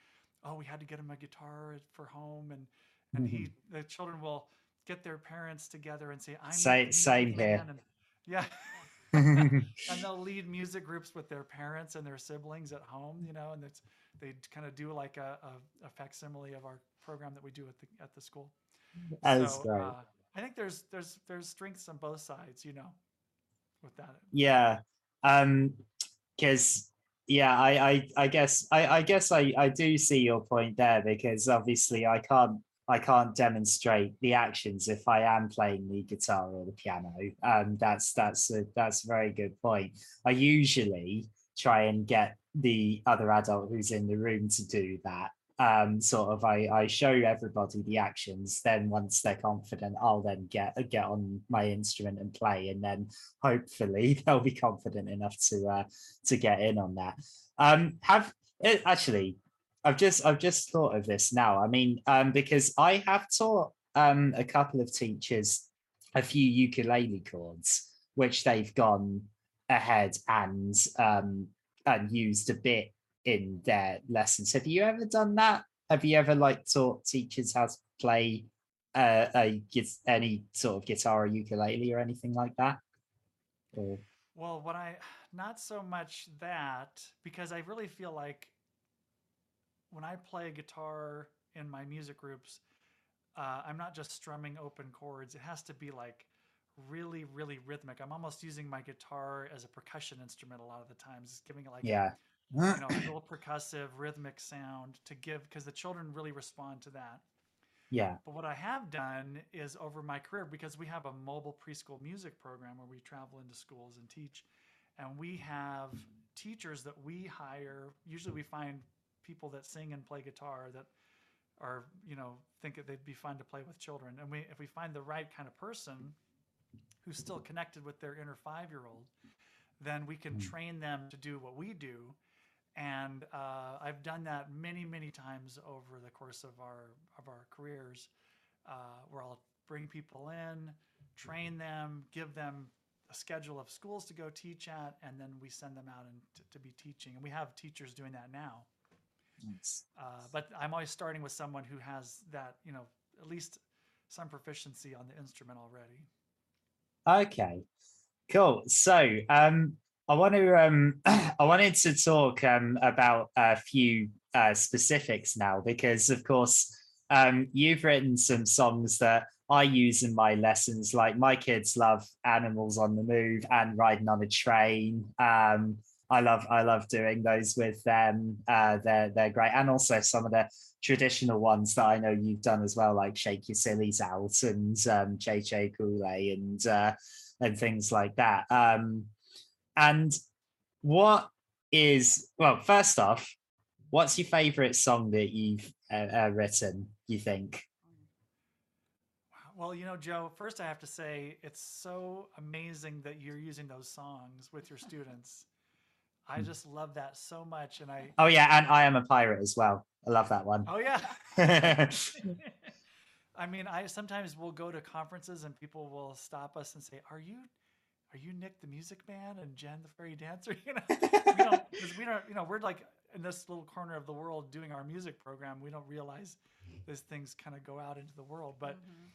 "Oh, we had to get him a guitar for home," and and he mm-hmm. the children will get their parents together and say, "I'm same same here." And, yeah. and they'll lead music groups with their parents and their siblings at home, you know, and it's they kind of do like a, a, a facsimile of our program that we do at the at the school. That so, great. Uh, I think there's there's there's strengths on both sides, you know, with that. Yeah. Um because yeah, I, I I guess I, I guess I, I do see your point there because obviously I can't I can't demonstrate the actions if I am playing the guitar or the piano. Um, that's that's a, that's a very good point. I usually try and get the other adult who's in the room to do that um, sort of I, I show everybody the actions then once they're confident i'll then get get on my instrument and play and then hopefully they'll be confident enough to uh, to get in on that. Um, have it, eh, actually i've just i've just thought of this now. I mean um, because i have taught um, a couple of teachers a few ukulele chords which they've gone ahead and um, and used a bit in their lessons. Have you ever done that? Have you ever like taught teachers how to play uh, a any sort of guitar or ukulele or anything like that? Or well, what I not so much that because I really feel like when I play guitar in my music groups, uh, I'm not just strumming open chords. It has to be like really, really rhythmic. I'm almost using my guitar as a percussion instrument a lot of the times, giving it like yeah you know, a little percussive, rhythmic sound to give because the children really respond to that. Yeah. But what I have done is over my career, because we have a mobile preschool music program where we travel into schools and teach, and we have teachers that we hire. Usually, we find people that sing and play guitar that are, you know, think that they'd be fun to play with children. And we, if we find the right kind of person who's still connected with their inner five year old, then we can mm. train them to do what we do and uh, I've done that many, many times over the course of our of our careers, uh, where I'll bring people in, train them, give them a schedule of schools to go teach at, and then we send them out and to, to be teaching. And we have teachers doing that now. Nice. Uh, but I'm always starting with someone who has that, you know, at least some proficiency on the instrument already. Okay, cool. So, um, I want to um, I wanted to talk um, about a few uh, specifics now because, of course, um, you've written some songs that I use in my lessons. Like my kids love animals on the move and riding on a train. Um, I love I love doing those with them. Uh, they're they're great, and also some of the traditional ones that I know you've done as well, like Shake Your Sillies Out and um, Che Koole and uh, and things like that. Um, and what is well? First off, what's your favorite song that you've uh, uh, written? You think? Well, you know, Joe, first I have to say it's so amazing that you're using those songs with your students. I Mm. just love that so much. And I, Oh yeah, and I am a pirate as well. I love that one. oh, yeah. I mean, I sometimes will go to conferences and people will stop us and say, "Are you, are you Nick the Music Man and Jen the Fairy Dancer?" You know, we don't, 'cause we don't, you know, we're like in this little corner of the world doing our music program. We don't realize these things kind of go out into the world, but Mhm.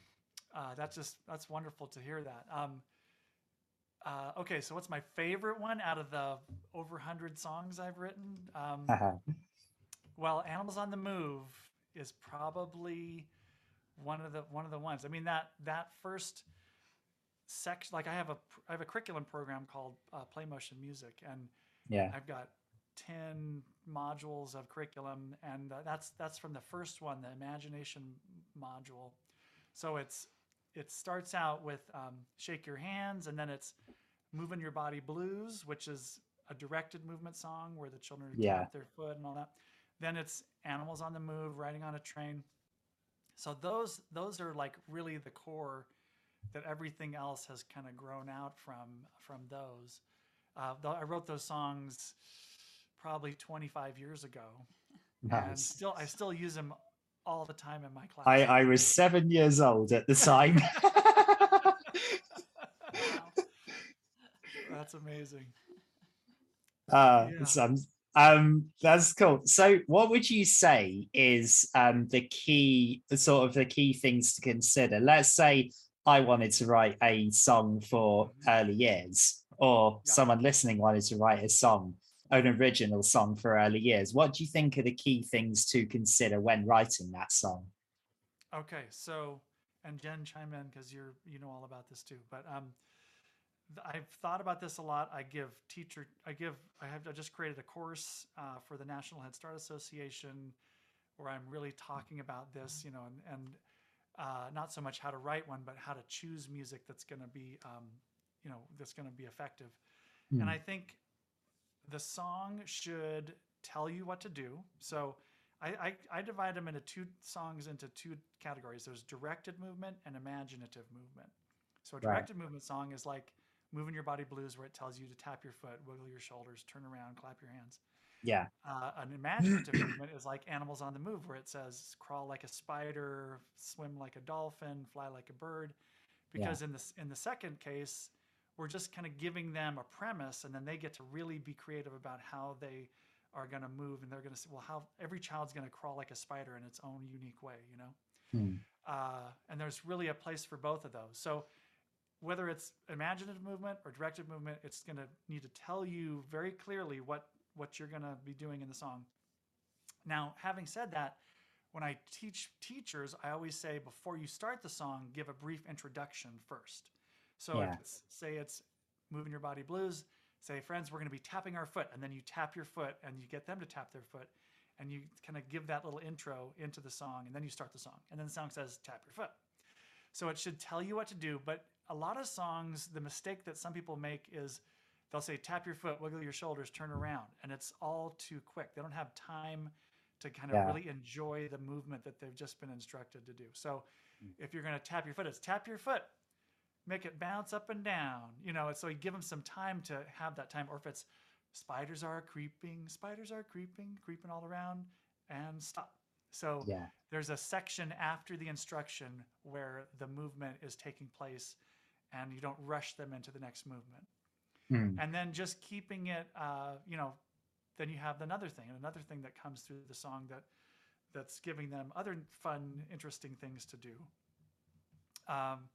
uh, that's just that's wonderful to hear that. Um, uh, okay, so what's my favorite one out of the over hundred songs I've written? Um, Uh-huh. well, Animals on the Move is probably one of the one of the ones. I mean that that first section, like I have a I have a curriculum program called uh, Play Motion Music, and yeah. I've got ten modules of curriculum, and uh, that's that's from the first one, the Imagination module. So it's it starts out with um, Shake Your Hands, and then it's Moving Your Body Blues, which is a directed movement song where the children Yeah. tap their foot and all that. Then it's Animals on the Move, Riding on a Train. So those those are like really the core that everything else has kind of grown out from from those. Uh, I wrote those songs probably 25 years ago, and still I still use them all the time in my class. I, I was seven years old at the time. Wow. That's amazing. uh, Yeah. some, um, that's cool. So, what would you say is um, the key, sort of the key things to consider? Let's say I wanted to write a song for early years, or someone listening wanted to write a song, an original song for early years. What do you think are the key things to consider when writing that song? Okay, so and Jen chime in because you're you know all about this too. But um, I've thought about this a lot. I give teacher, I give, I have, I just created a course uh, for the National Head Start Association where I'm really talking about this, you know, and and uh, not so much how to write one, but how to choose music that's going to be, um, you know, that's going to be effective. Hmm. And I think the song should tell you what to do. So I, I, I divide them into two songs into two categories. There's directed movement and imaginative movement. So a Right. directed movement song is like moving your body blues, where it tells you to tap your foot, wiggle your shoulders, turn around, clap your hands. Yeah, Uh, an imaginative movement is like Animals on the Move, where it says crawl like a spider, swim like a dolphin, fly like a bird. Yeah. Because in this in the second case, we're just kind of giving them a premise, and then they get to really be creative about how they are going to move, and they're going to say, well, how every child's going to crawl like a spider in its own unique way, you know. Hmm. Uh, and there's really a place for both of those. So whether it's imaginative movement or directed movement, it's going to need to tell you very clearly what what you're going to be doing in the song. Now, having said that, when I teach teachers, I always say before you start the song, give a brief introduction first. So it's, say it's moving your body blues, say friends, we're going to be tapping our foot, and then you tap your foot and you get them to tap their foot, and you kind of give that little intro into the song, and then you start the song, and then the song says tap your foot. So it should tell you what to do. But a lot of songs, the mistake that some people make is they'll say tap your foot, wiggle your shoulders, turn around, and it's all too quick. They don't have time to kind of Yeah. really enjoy the movement that they've just been instructed to do. So mm. if you're going to tap your foot, it's tap your foot, make it bounce up and down. You know, so you give them some time to have that time. Or if it's spiders are creeping, spiders are creeping, creeping all around, and stop. So yeah, there's a section after the instruction where the movement is taking place and you don't rush them into the next movement Hmm. and then just keeping it uh, you know then you have another thing another thing that comes through the song that that's giving them other fun interesting things to do um,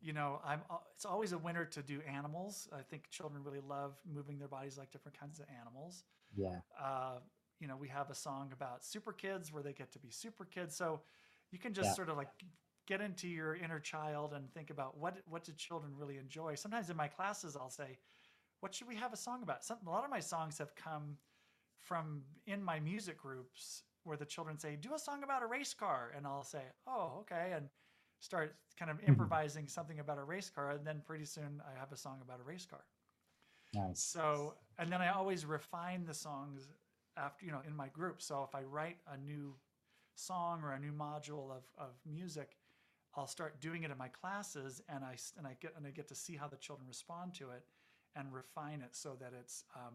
you know i'm it's always a winner to do animals i think children really love moving their bodies like different kinds of animals yeah, uh, you know, we have a song about super kids where they get to be super kids. So you can just Yeah. sort of like get into your inner child and think about what what do children really enjoy. Sometimes in my classes, I'll say, "What should we have a song about?" Some, a lot of my songs have come from in my music groups where the children say, "Do a song about a race car," and I'll say, "Oh, okay," and start kind of hmm. improvising something about a race car, and then pretty soon I have a song about a race car. Nice. So, and then I always refine the songs after, you know, in my group. So if I write a new song or a new module of, of music, I'll start doing it in my classes and I, and I get, and I get to see how the children respond to it and refine it so that it's, um,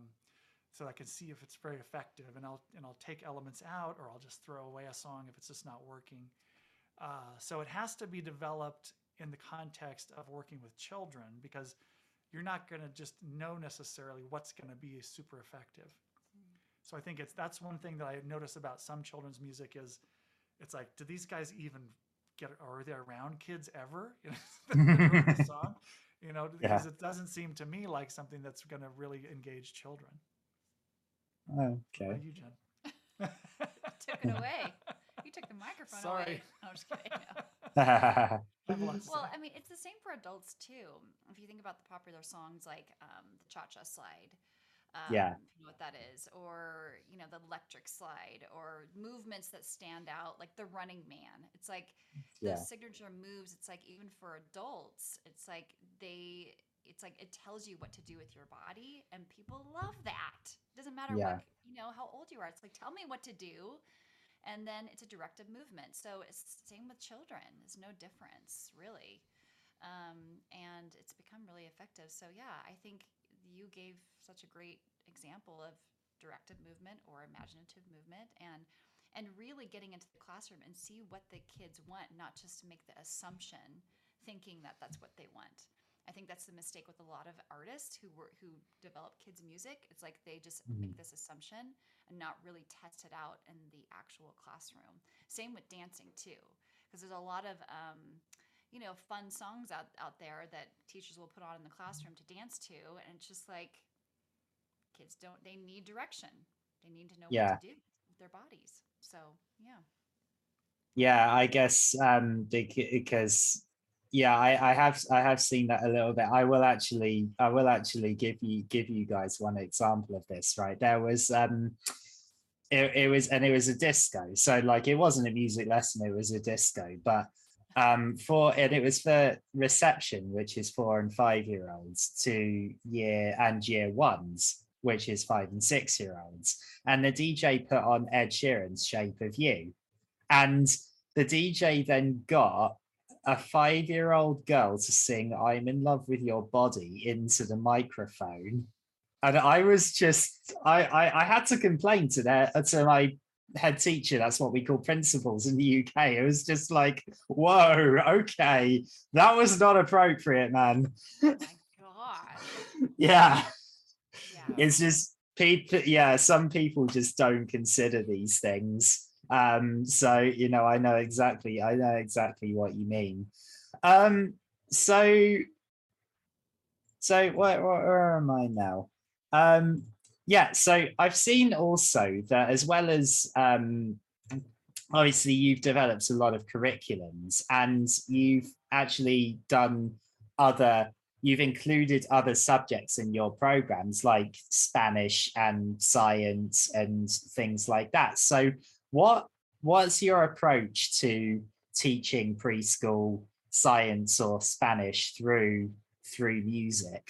so I can see if it's very effective and I'll, and I'll take elements out or I'll just throw away a song if it's just not working. Uh, so it has to be developed in the context of working with children because you're not going to just know necessarily what's going to be super effective. So I think it's that's one thing that I notice about some children's music is it's like, do these guys even get are they around kids ever? You know, the song, you know, because Yeah. it doesn't seem to me like something that's going to really engage children. Okay. How you, Jen? Took it away. You took the microphone away. Sorry. No, I'm just kidding. No. I have a lot to Well. I mean, it's the same for adults too. If you think about the popular songs like um, the Cha Cha Slide, um, Yeah. you know what that is, or you know the Electric Slide, or movements that stand out like the Running Man. It's like Yeah. those signature moves. It's like even for adults, it's like they. It's like it tells you what to do with your body, and people love that. It doesn't matter Yeah. what you know how old you are. It's like tell me what to do, and then it's a directive movement. So it's the same with children. There's no difference really, um, and it's become really effective. So yeah, I think you gave such a great example of directive movement or imaginative movement, and and really getting into the classroom and see what the kids want, not just to make the assumption, thinking that that's what they want. I think that's the mistake with a lot of artists who were who develop kids music. It's like they just make this assumption and not really test it out in the actual classroom. Same with dancing too, because there's a lot of um, you know fun songs out out there that teachers will put on in the classroom to dance to, and it's just like kids don't they need direction. They need to know Yeah. what to do with their bodies. So yeah. Yeah, I guess um because yeah, I, I have I have seen that a little bit. I will actually I will actually give you give you guys one example of this, right? There was um it, it was and it was a disco. So like it wasn't a music lesson, it was a disco, but um for and it was for reception, which is four and five year olds to year and year ones, which is five and six year olds. And the DJ put on Ed Sheeran's Shape of You. And the DJ then got a five year old girl to sing I'm in love with your body into the microphone. And I was just, I, I, I had to complain to their, to my head teacher. That's what we call principals in the UK. It was just like, whoa, okay, that was not appropriate, man. Oh god. yeah, Yeah. it's just people. Yeah, some people just don't consider these things. Um, so you know, I know exactly, I know exactly what you mean. Um, so, so where, where, where am I now? Um, yeah, so I've seen also that as well as um, obviously you've developed a lot of curriculums and you've actually done other you've included other subjects in your programs like spanish and science and things like that. So what what's your approach to teaching preschool science or spanish through through music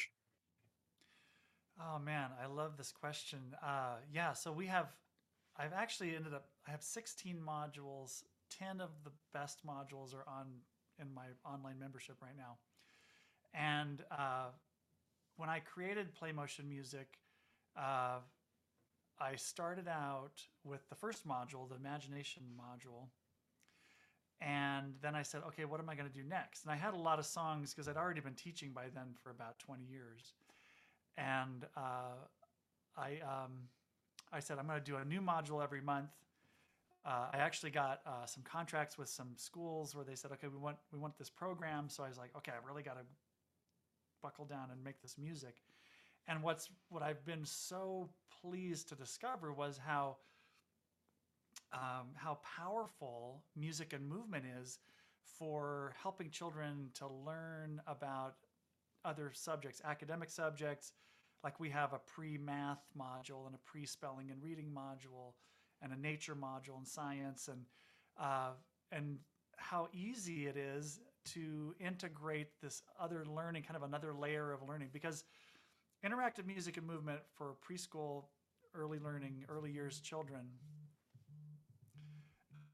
Oh man, I love this question. Uh, yeah, so we have, I've actually ended up, I have 16 modules. 10 of the best modules are on in my online membership right now. And uh, when I created Play Motion Music, uh, I started out with the first module, the imagination module. And then I said, okay, what am I going to do next? And I had a lot of songs because I'd already been teaching by then for about 20 years and uh, I um, I said I'm going to do a new module every month. Uh, I actually got uh, some contracts with some schools where they said, okay, we want we want this program. So I was like, okay, I really got to buckle down and make this music. And what's what I've been so pleased to discover was how um, how powerful music and movement is for helping children to learn about other subjects, academic subjects. Like we have a pre math module and a pre spelling and reading module and a nature module and science and uh, and how easy it is to integrate this other learning, kind of another layer of learning, because interactive music and movement for preschool, early learning, early years children.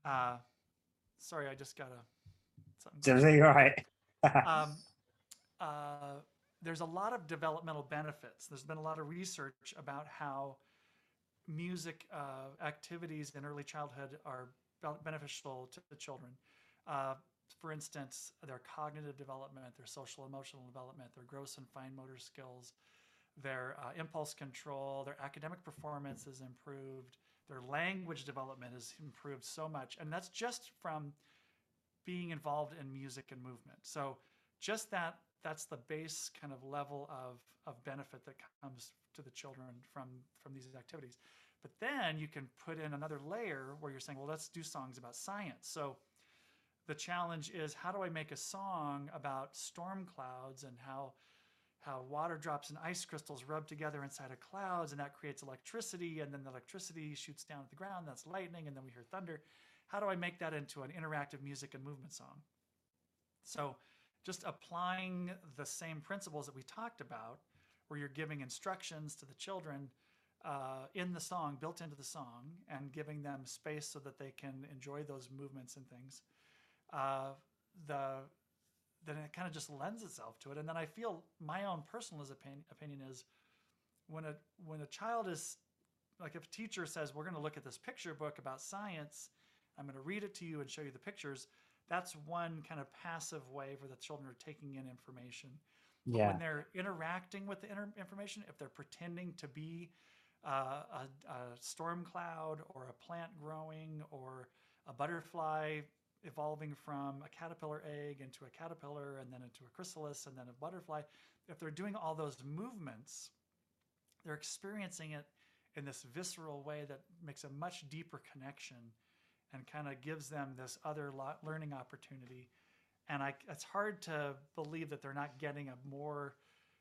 Uh, sorry, I just got a something. Everything right? um, uh, there's a lot of developmental benefits. There's been a lot of research about how music uh, activities in early childhood are beneficial to the children. Uh, for instance, their cognitive development, their social emotional development, their gross and fine motor skills, their uh, impulse control, their academic performance is improved, their language development is improved so much. And that's just from being involved in music and movement. So just that that's the base kind of level of, of benefit that comes to the children from from these activities. But then you can put in another layer where you're saying, well, let's do songs about science. So the challenge is how do I make a song about storm clouds and how how water drops and ice crystals rub together inside of clouds and that creates electricity and then the electricity shoots down at the ground that's lightning and then we hear thunder how do i make that into an interactive music and movement song so just applying the same principles that we talked about where you're giving instructions to the children uh, in the song built into the song and giving them space so that they can enjoy those movements and things uh, the then it kind of just lends itself to it. And then I feel my own personal opinion, opinion is when a when a child is like if a teacher says we're going to look at this picture book about science, I'm going to read it to you and show you the pictures. That's one kind of passive way where the children are taking in information. Yeah. When they're interacting with the information, if they're pretending to be uh, a, a storm cloud or a plant growing or a butterfly evolving from a caterpillar egg into a caterpillar and then into a chrysalis and then a butterfly, if they're doing all those movements, they're experiencing it in this visceral way that makes a much deeper connection and kind of gives them this other learning opportunity. And I, it's hard to believe that they're not getting a more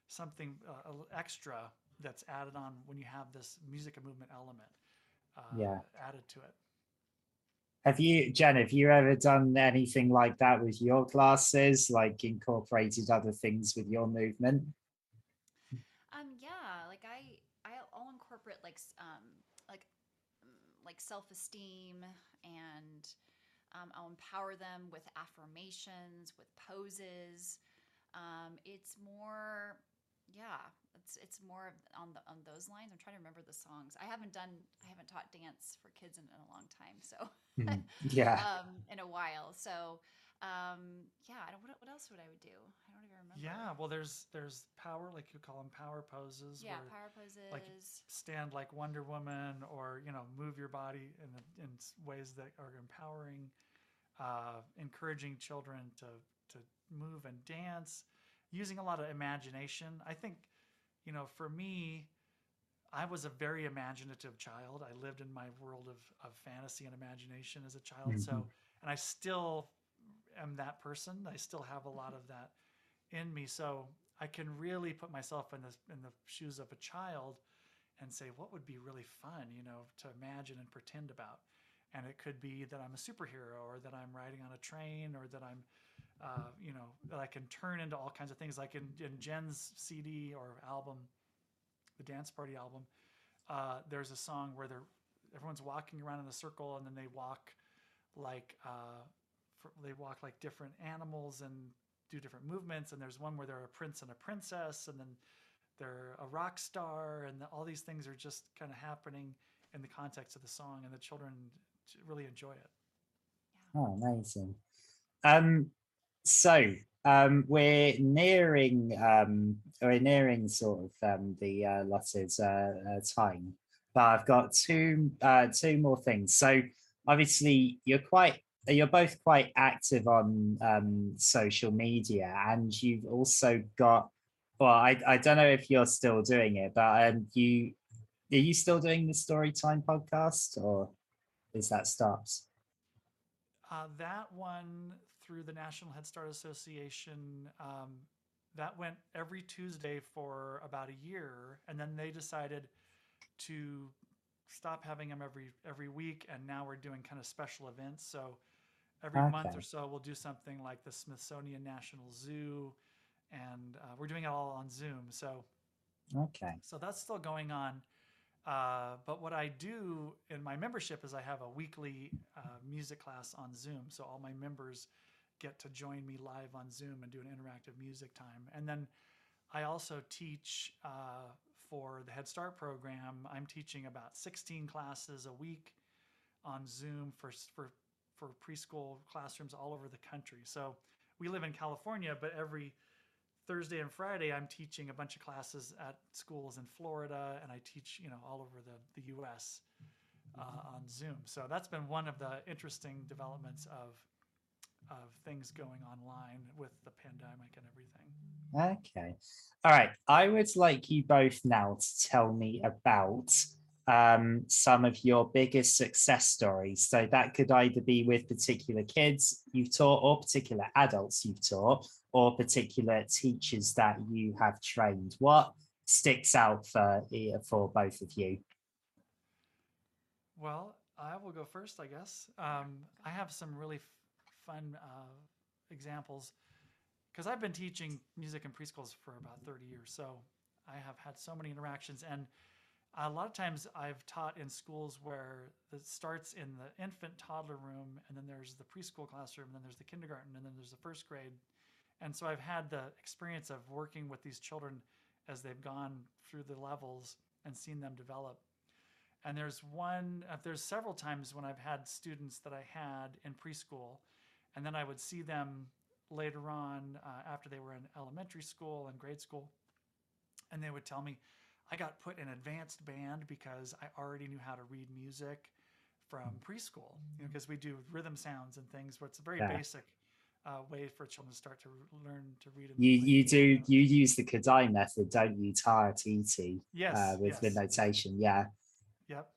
something uh, extra that's added on when you have this music and movement element uh, yeah. added to it. Have you, Jen, have you ever done anything like that with your classes, like incorporated other things with your movement? Um, yeah, like I, I'll incorporate like, um, like, mm, like self-esteem and um, I'll empower them with affirmations, with poses. Um, it's more, yeah, it's it's more on the on those lines. I'm trying to remember the songs. I haven't done I haven't taught dance for kids in, in a long time, so mm, yeah, um, in a while. So um, yeah, I don't. What, what else would I would do? I don't even remember. Yeah, well, there's there's power, like you call them power poses. Yeah, where, power poses. Like stand like Wonder Woman, or you know, move your body in in ways that are empowering, uh, encouraging children to to move and dance, using a lot of imagination. I think you know, for me, I was a very imaginative child. I lived in my world of, of fantasy and imagination as a child. Mm-hmm. So, and I still am that person. I still have a lot of that in me. So I can really put myself in the, in the shoes of a child and say, what would be really fun, you know, to imagine and pretend about. And it could be that I'm a superhero or that I'm riding on a train or that I'm uh, you know, that I can turn into all kinds of things. Like in, in Jen's CD or album, the Dance Party album, uh, there's a song where they're everyone's walking around in a circle and then they walk like uh, for, they walk like different animals and do different movements. And there's one where they're a prince and a princess, and then they're a rock star, and the, all these things are just kind of happening in the context of the song, and the children really enjoy it. Oh, amazing. Um, so um, we're nearing um, we're nearing sort of um, the uh, allotted uh, uh, time, but I've got two uh, two more things. So obviously you're quite you're both quite active on um, social media, and you've also got well, I, I don't know if you're still doing it, but um, you are you still doing the Storytime podcast, or is that stopped? Uh, that one through the National Head Start Association. Um, that went every Tuesday for about a year, and then they decided to stop having them every every week, and now we're doing kind of special events. So every month or so, we'll do something like the Smithsonian National Zoo, and uh, we're doing it all on Zoom. So Okay. so that's still going on. Uh, but what I do in my membership is I have a weekly uh, music class on Zoom. So all my members get to join me live on Zoom and do an interactive music time. And then I also teach uh, for the Head Start program. I'm teaching about 16 classes a week on Zoom for, for, for preschool classrooms all over the country. So we live in California, but every Thursday and Friday, I'm teaching a bunch of classes at schools in Florida, and I teach, you know, all over the, the U.S. Uh, on Zoom. So that's been one of the interesting developments of of things going online with the pandemic and everything. Okay. All right. I would like you both now to tell me about um, some of your biggest success stories. So that could either be with particular kids you've taught, or particular adults you've taught, or particular teachers that you have trained. What sticks out for e- for both of you? Well, I will go first, I guess. Um, I have some really f- fun uh, examples because I've been teaching music in preschools for about 30 years. So I have had so many interactions. And a lot of times I've taught in schools where it starts in the infant toddler room, and then there's the preschool classroom, and then there's the kindergarten, and then there's the first grade. And so I've had the experience of working with these children as they've gone through the levels and seen them develop. And there's one, uh, there's several times when I've had students that I had in preschool, and then I would see them later on uh, after they were in elementary school and grade school, and they would tell me, I got put in advanced band because I already knew how to read music from preschool, you know, because we do rhythm sounds and things where it's a very Yeah. basic uh, way for children to start to learn to read. And You you do music. you use the Kodály method, don't you? Tar TT Yes, uh, with the notation. Yeah. Yep.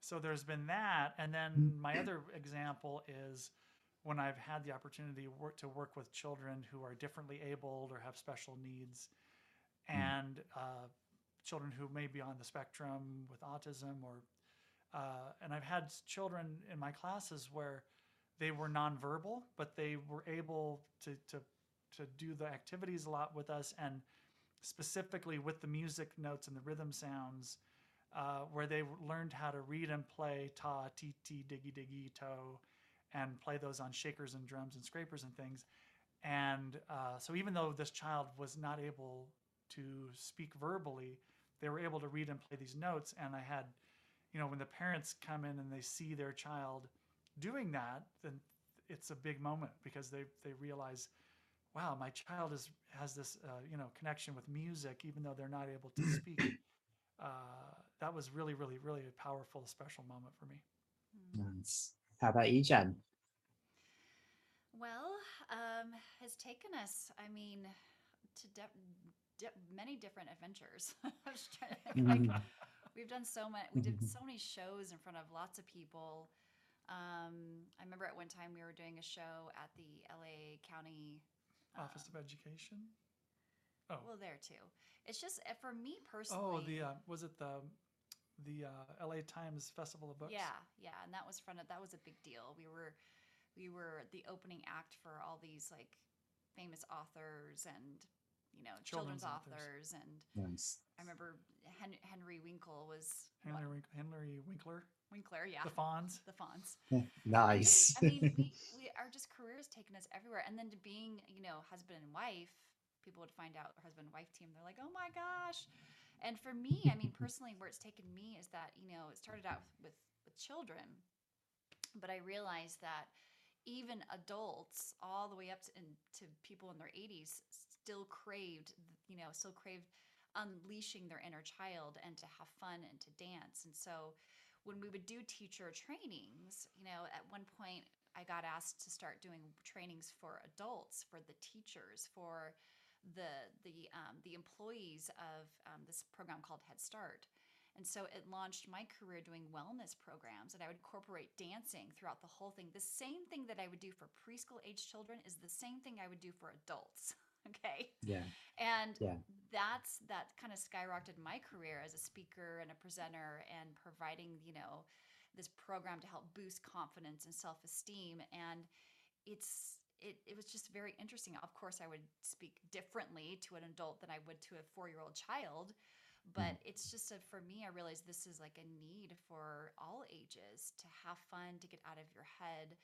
So there's been that, and then my other example is when I've had the opportunity work, to work with children who are differently abled or have special needs, and uh, children who may be on the spectrum with autism, or uh, and I've had children in my classes where they were nonverbal, but they were able to to to do the activities a lot with us, and specifically with the music notes and the rhythm sounds uh, where they learned how to read and play ta, ti, ti, diggy, diggy, toe, and play those on shakers and drums and scrapers and things. And uh, so, even though this child was not able to speak verbally, they were able to read and play these notes. And I had, you know, when the parents come in and they see their child doing that, then it's a big moment because they they realize, wow, my child is has this uh, you know connection with music, even though they're not able to speak uh, that was really, really, really a powerful, special moment for me. Nice. How about you, Jen? Well, um, has taken us, I mean, to de- di- many different adventures. I was trying to think, like, Mhm. we've done so much. We did so many shows in front of lots of people. Um, I remember at one time we were doing a show at the LA County Office um, of Education. Oh, Well, there too. It's just uh, for me personally. oh, the uh, was it the the uh, L.A. Times Festival of Books? Yeah, yeah, and that was front of that was a big deal. We were we were the opening act for all these like famous authors and you know children's, Children's authors. authors. and Nice. I remember Hen- Henry Winkle was Henry, one- Wink- Henry Winkler, Winkler, yeah, the Fonz. the Fonz. nice. I mean, we, we our just careers taken us everywhere, and then to being you know husband and wife, people would find out husband and wife team. They're like, oh my gosh. And for me, I mean, personally, where it's taken me is that you know it started out with with children, but I realized that even adults, all the way up to, in, to people in their 80s, still craved, you know, still craved unleashing their inner child and to have fun and to dance. And so when we would do teacher trainings, you know, at one point I got asked to start doing trainings for adults, for the teachers, for the the um, the employees of um, this program called Head Start. And so it launched my career doing wellness programs, and I would incorporate dancing throughout the whole thing. The same thing that I would do for preschool age children is the same thing I would do for adults. Okay. Yeah. And Yeah. that's that kind of skyrocketed my career as a speaker and a presenter and providing, you know, this program to help boost confidence and self-esteem. And it's it, it was just very interesting. Of course, I would speak differently to an adult than I would to a four-year-old child. Hmm. But it's just a, for me, I realized this is like a need for all ages to have fun, to get out of your head,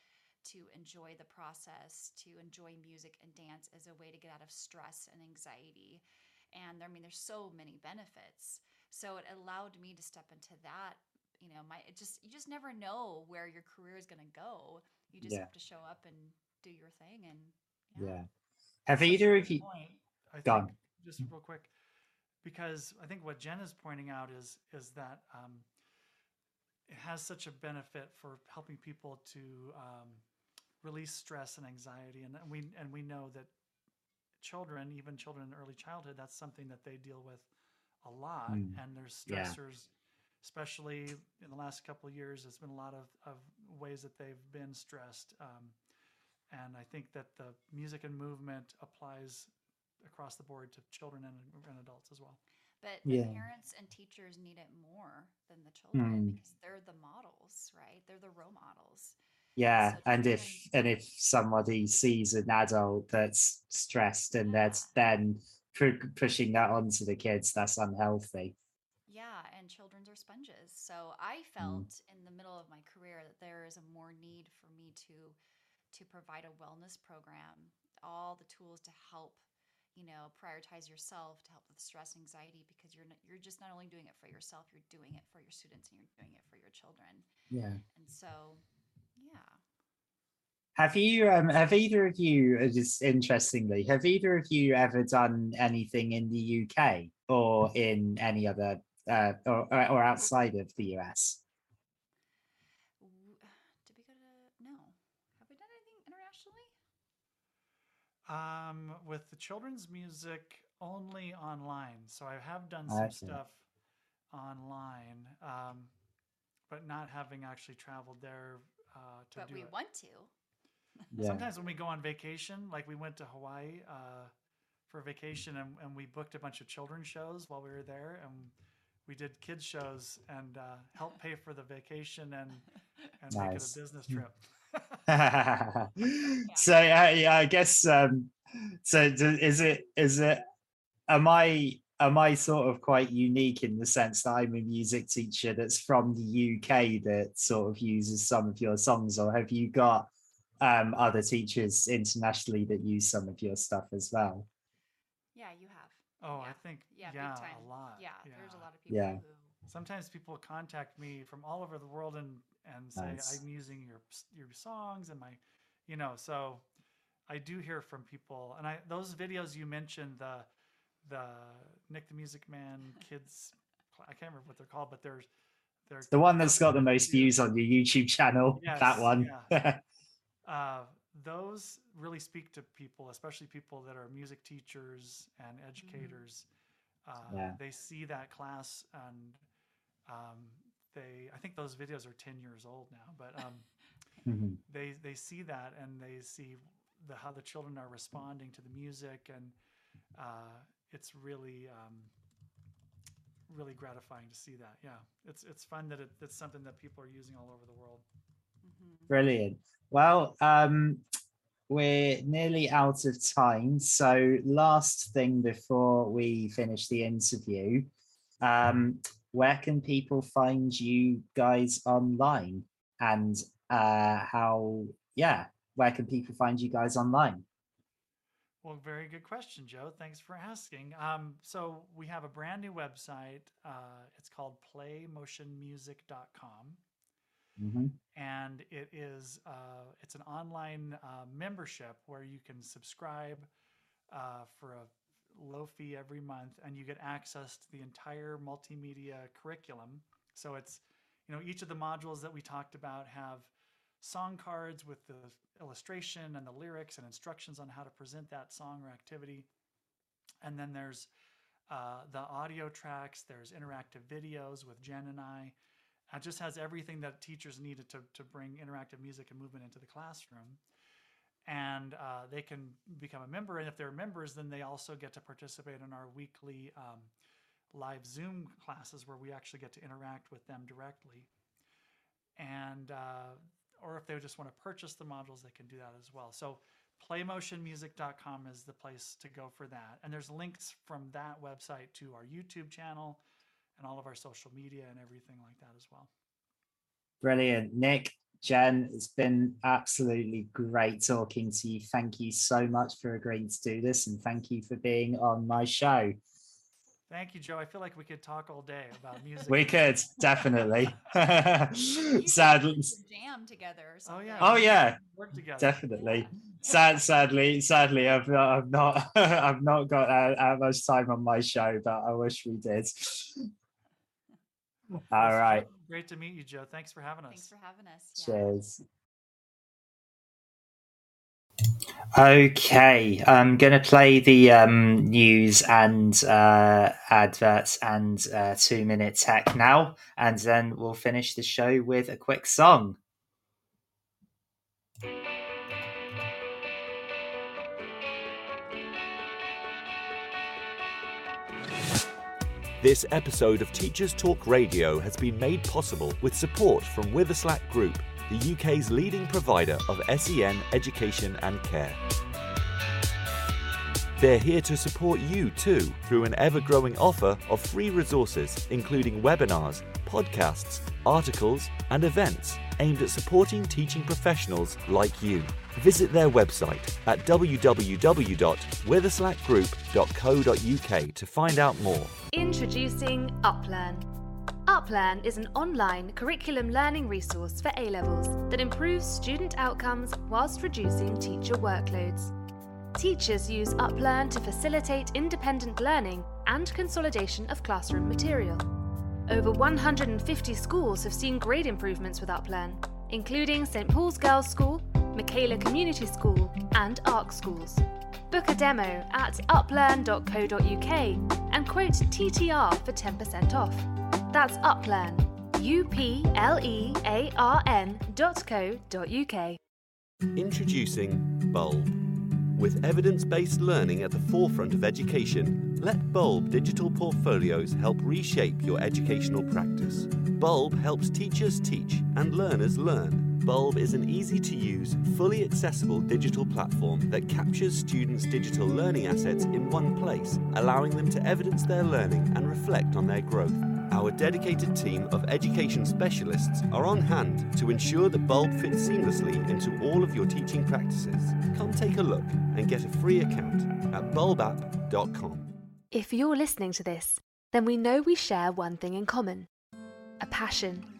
to enjoy the process, to enjoy music and dance as a way to get out of stress and anxiety. And I mean, there's so many benefits. So it allowed me to step into that. You know, my it just you just never know where your career is going to go. You just Yeah. have to show up and do your thing. And Yeah. Have Such either good of you? point, I Go on. just real quick, because I think what Jen is pointing out is is that um, it has such a benefit for helping people to um, release stress and anxiety, and we and we know that children, even children in early childhood, that's something that they deal with a lot, Mm. and there's Yeah. stressors. Especially in the last couple of years, there's been a lot of, of ways that they've been stressed. Um, and I think that the music and movement applies across the board to children and, and adults as well. But the Yeah. parents and teachers need it more than the children Mm. because they're the models, right? They're the role models. Yeah, and if and if somebody sees an adult that's stressed and that's then pu- pushing that onto the kids, that's unhealthy. Yeah, and children's are sponges. So I Mm. felt in the middle of my career that there is a more need for me to to provide a wellness program, all the tools to help, you know, prioritize yourself, to help with stress anxiety because you're not, you're just not only doing it for yourself, you're doing it for your students and you're doing it for your children. Yeah. And so. Have you um have either of you uh, just interestingly, have either of you ever done anything in the UK or in any other uh or or or outside of the US? Did we go to no? Have we done anything internationally? Um, with the children's music only online. So I have done some see. stuff online, um, but not having actually traveled there uh, to But do we it. want to. Yeah. Sometimes when we go on vacation, like we went to Hawaii uh, for vacation and, and we booked a bunch of children's shows while we were there and we did kids shows and uh, helped pay for the vacation and, and make it a business trip. so I, I guess um so d- is it is it am i am i sort of quite unique in the sense that i'm a music teacher that's from the uk that sort of uses some of your songs or have you got um other teachers internationally that use some of your stuff as well Yeah, you have. Oh, Yeah. I think, Yeah, yeah, big a lot. Yeah, there's a lot of people Yeah. who sometimes people contact me from all over the world and and say Nice. I'm using your your songs and my you know so I do hear from people and I those videos you mentioned the the Nick the Music Man kids. I can't remember what they're called but there's they're the one that's got the most views on your youtube channel Yes, that one uh, those really speak to people, especially people that are music teachers and educators. Uh, Yeah. They see that class and um, they, I think those videos are 10 years old now, but um, Mhm. they, they see that and they see the, how the children are responding to the music and uh, it's really, um, really gratifying to see that. Yeah. It's, it's fun that it, it's something that people are using all over the world. Mhm. Brilliant. Well, um, we're nearly out of time. So, last thing before we finish the interview, um, where can people find you guys online? And uh, how, yeah, where can people find you guys online? Well, very good question, Joe. Thanks for asking. Um, so we have a brand new website. Uh, it's called playmotionmusic.com, hmm and it is uh, it's an online uh, membership where you can subscribe uh, for a low fee every month, and you get access to the entire multimedia curriculum. So it's you know each of the modules that we talked about have song cards with the illustration and the lyrics and instructions on how to present that song or activity. And then there's uh, the audio tracks. There's interactive videos with Jen and I. It just has everything that teachers needed to, to bring interactive music and movement into the classroom. And uh, they can become a member. And if they're members, then they also get to participate in our weekly um, live Zoom classes where we actually get to interact with them directly. And, uh, or if they just want to purchase the modules, they can do that as well. So playmotionmusic.com is the place to go for that. And there's links from that website to our YouTube channel and all of our social media and everything like that as well. Brilliant. Nick, Jen, it's been absolutely great talking to you. Thank you so much for agreeing to do this and thank you for being on my show. Thank you, Joe. I feel like we could talk all day about music. We could definitely. Sadly, jam together or Oh yeah. Oh, yeah. Work together. definitely. Sad, sadly, sadly, I've not, I've not, I've not got uh, that much time on my show, but I wish we did. All right. Great to meet you, Joe. Thanks for having us. Thanks for having us. Yeah. Cheers. Okay, I'm going to play the um, news and uh, adverts and uh, two minute tech now, and then we'll finish the show with a quick song. This episode of Teachers Talk Radio has been made possible with support from Witherslack Group, the UK's leading provider of SEN education and care. They're here to support you too through an ever growing offer of free resources, including webinars, podcasts, articles, and events aimed at supporting teaching professionals like you. Visit their website at www.witherslackgroup.co.uk to find out more. Introducing UpLearn. UpLearn is an online curriculum learning resource for A levels that improves student outcomes whilst reducing teacher workloads. Teachers use UpLearn to facilitate independent learning and consolidation of classroom material. Over 150 schools have seen grade improvements with UpLearn, including St Paul's Girls' School, Michaela Community School, and Ark schools. Book a demo at uplearn.co.uk and quote TTR for 10% off. That's Uplearn, U P L E A R N dot co dot UK. Introducing Bulb. With evidence based learning at the forefront of education, let Bulb digital portfolios help reshape your educational practice. Bulb helps teachers teach and learners learn. Bulb is an easy to use, fully accessible digital platform that captures students' digital learning assets in one place, allowing them to evidence their learning and reflect on their growth. Our dedicated team of education specialists are on hand to ensure that Bulb fits seamlessly into all of your teaching practices. Come take a look and get a free account at bulbapp.com. If you're listening to this, then we know we share one thing in common a passion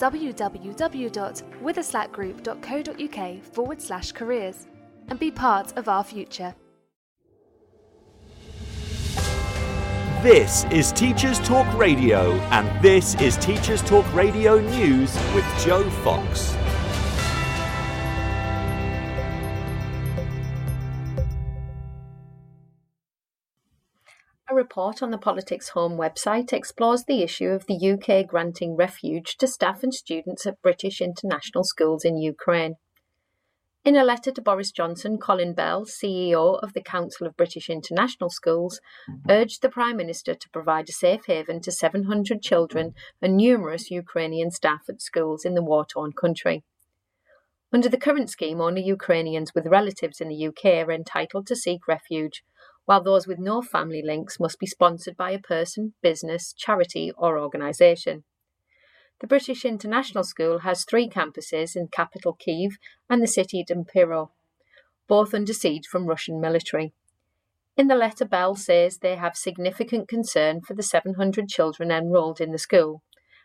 www.witherslackgroup.co.uk forward slash careers and be part of our future. This is Teachers Talk Radio, and this is Teachers Talk Radio News with Joe Fox. A report on the Politics Home website explores the issue of the UK granting refuge to staff and students at British international schools in Ukraine. In a letter to Boris Johnson, Colin Bell, CEO of the Council of British International Schools, urged the Prime Minister to provide a safe haven to 700 children and numerous Ukrainian staff at schools in the war torn country. Under the current scheme, only Ukrainians with relatives in the UK are entitled to seek refuge, while those with no family links must be sponsored by a person, business, charity, or organisation. The British International School has three campuses in capital Kiev and the city Dnipro, both under siege from Russian military. In the letter, Bell says they have significant concern for the 700 children enrolled in the school,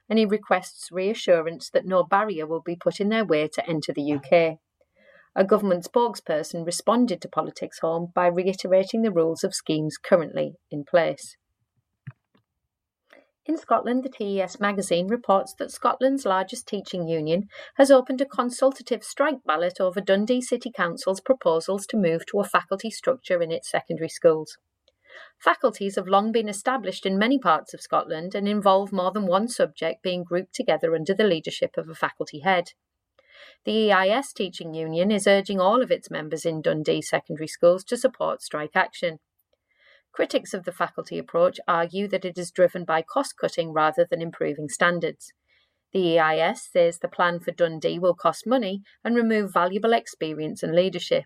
and he requests reassurance that no barrier will be put in their way to enter the UK. A government spokesperson responded to Politics Home by reiterating the rules of schemes currently in place. In Scotland, the TES magazine reports that Scotland's largest teaching union has opened a consultative strike ballot over Dundee City Council's proposals to move to a faculty structure in its secondary schools. Faculties have long been established in many parts of Scotland and involve more than one subject being grouped together under the leadership of a faculty head. The EIS Teaching Union is urging all of its members in Dundee secondary schools to support strike action. Critics of the faculty approach argue that it is driven by cost cutting rather than improving standards. The EIS says the plan for Dundee will cost money and remove valuable experience and leadership.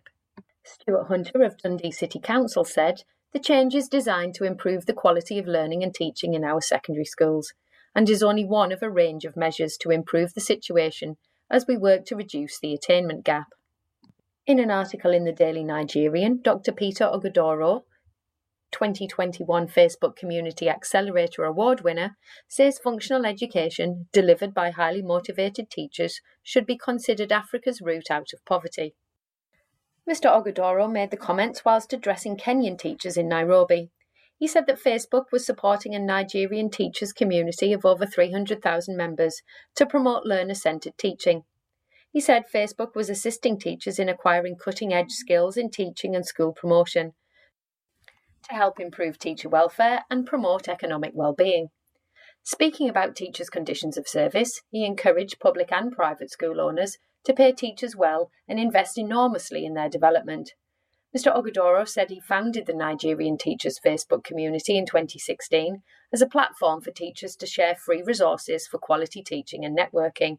Stuart Hunter of Dundee City Council said, The change is designed to improve the quality of learning and teaching in our secondary schools and is only one of a range of measures to improve the situation as we work to reduce the attainment gap. In an article in the Daily Nigerian, Dr. Peter Ogudoro, 2021 Facebook Community Accelerator Award winner, says functional education delivered by highly motivated teachers should be considered Africa's route out of poverty. Mr. Ogudoro made the comments whilst addressing Kenyan teachers in Nairobi. He said that Facebook was supporting a Nigerian teachers community of over 300,000 members to promote learner centered teaching. He said Facebook was assisting teachers in acquiring cutting edge skills in teaching and school promotion to help improve teacher welfare and promote economic well-being. Speaking about teachers' conditions of service, he encouraged public and private school owners to pay teachers well and invest enormously in their development. Mr. Ogudoro said he founded the Nigerian Teachers Facebook community in 2016 as a platform for teachers to share free resources for quality teaching and networking.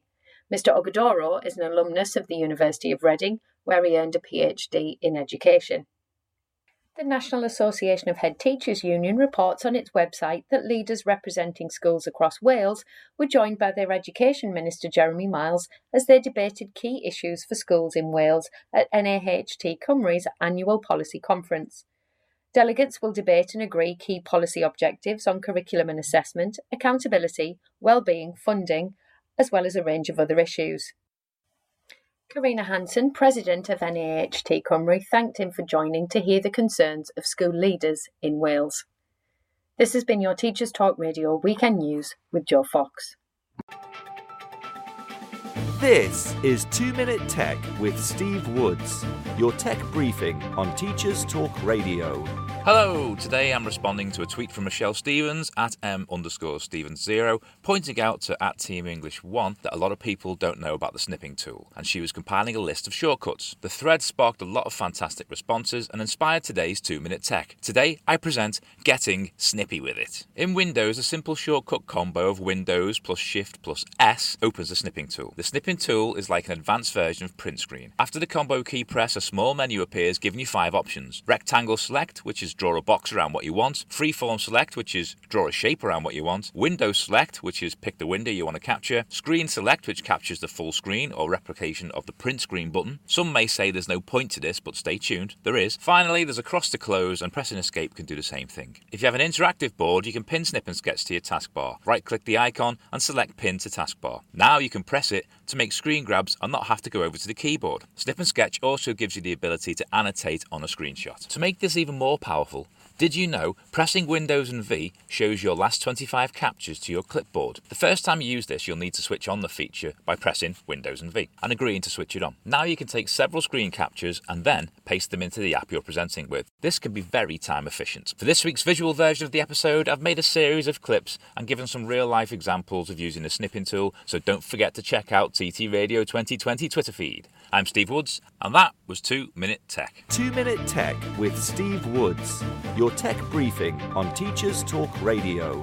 Mr. Ogudoro is an alumnus of the University of Reading, where he earned a PhD in education. The National Association of Head Teachers Union reports on its website that leaders representing schools across Wales were joined by their Education Minister Jeremy Miles as they debated key issues for schools in Wales at NAHT Cymru's annual policy conference. Delegates will debate and agree key policy objectives on curriculum and assessment, accountability, well-being, funding, as well as a range of other issues. Karina Hanson, president of NAHT Cymru, thanked him for joining to hear the concerns of school leaders in Wales. This has been your Teachers Talk Radio Weekend News with Joe Fox. This is 2 Minute Tech with Steve Woods, your tech briefing on Teachers Talk Radio. Hello, today I'm responding to a tweet from Michelle Stevens at m underscore Stevens zero, pointing out to at Team English one that a lot of people don't know about the snipping tool, and she was compiling a list of shortcuts. The thread sparked a lot of fantastic responses and inspired today's two minute tech. Today I present getting snippy with it. In Windows, a simple shortcut combo of Windows plus Shift plus S opens the snipping tool. The snipping tool is like an advanced version of print screen. After the combo key press, a small menu appears giving you five options: rectangle select, which is is draw a box around what you want, freeform select, which is draw a shape around what you want, window select, which is pick the window you want to capture, screen select, which captures the full screen or replication of the print screen button. Some may say there's no point to this, but stay tuned, there is. Finally, there's a cross to close, and pressing escape can do the same thing. If you have an interactive board, you can pin snip and sketch to your taskbar. Right click the icon and select pin to taskbar. Now you can press it to make screen grabs and not have to go over to the keyboard. Snip and sketch also gives you the ability to annotate on a screenshot. To make this even more powerful. Did you know pressing Windows and V shows your last 25 captures to your clipboard? The first time you use this, you'll need to switch on the feature by pressing Windows and V and agreeing to switch it on. Now you can take several screen captures and then paste them into the app you're presenting with. This can be very time efficient. For this week's visual version of the episode, I've made a series of clips and given some real life examples of using the snipping tool, so don't forget to check out TT Radio 2020 Twitter feed. I'm Steve Woods, and that was 2 Minute Tech. 2 Minute Tech with Steve Woods, your tech briefing on Teachers Talk Radio.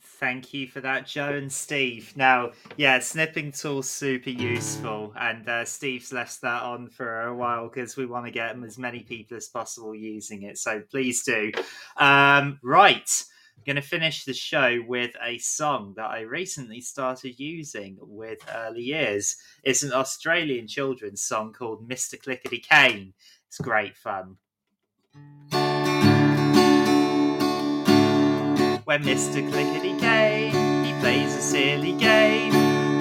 Thank you for that, Joe and Steve. Now, yeah, snipping tool's super useful, and uh, Steve's left that on for a while because we want to get as many people as possible using it. So please do. Um, right, going to finish the show with a song that I recently started using with early years. It's an Australian children's song called Mr. Clickety Cane. It's great fun. When Mr. Clickety Cane, he plays a silly game.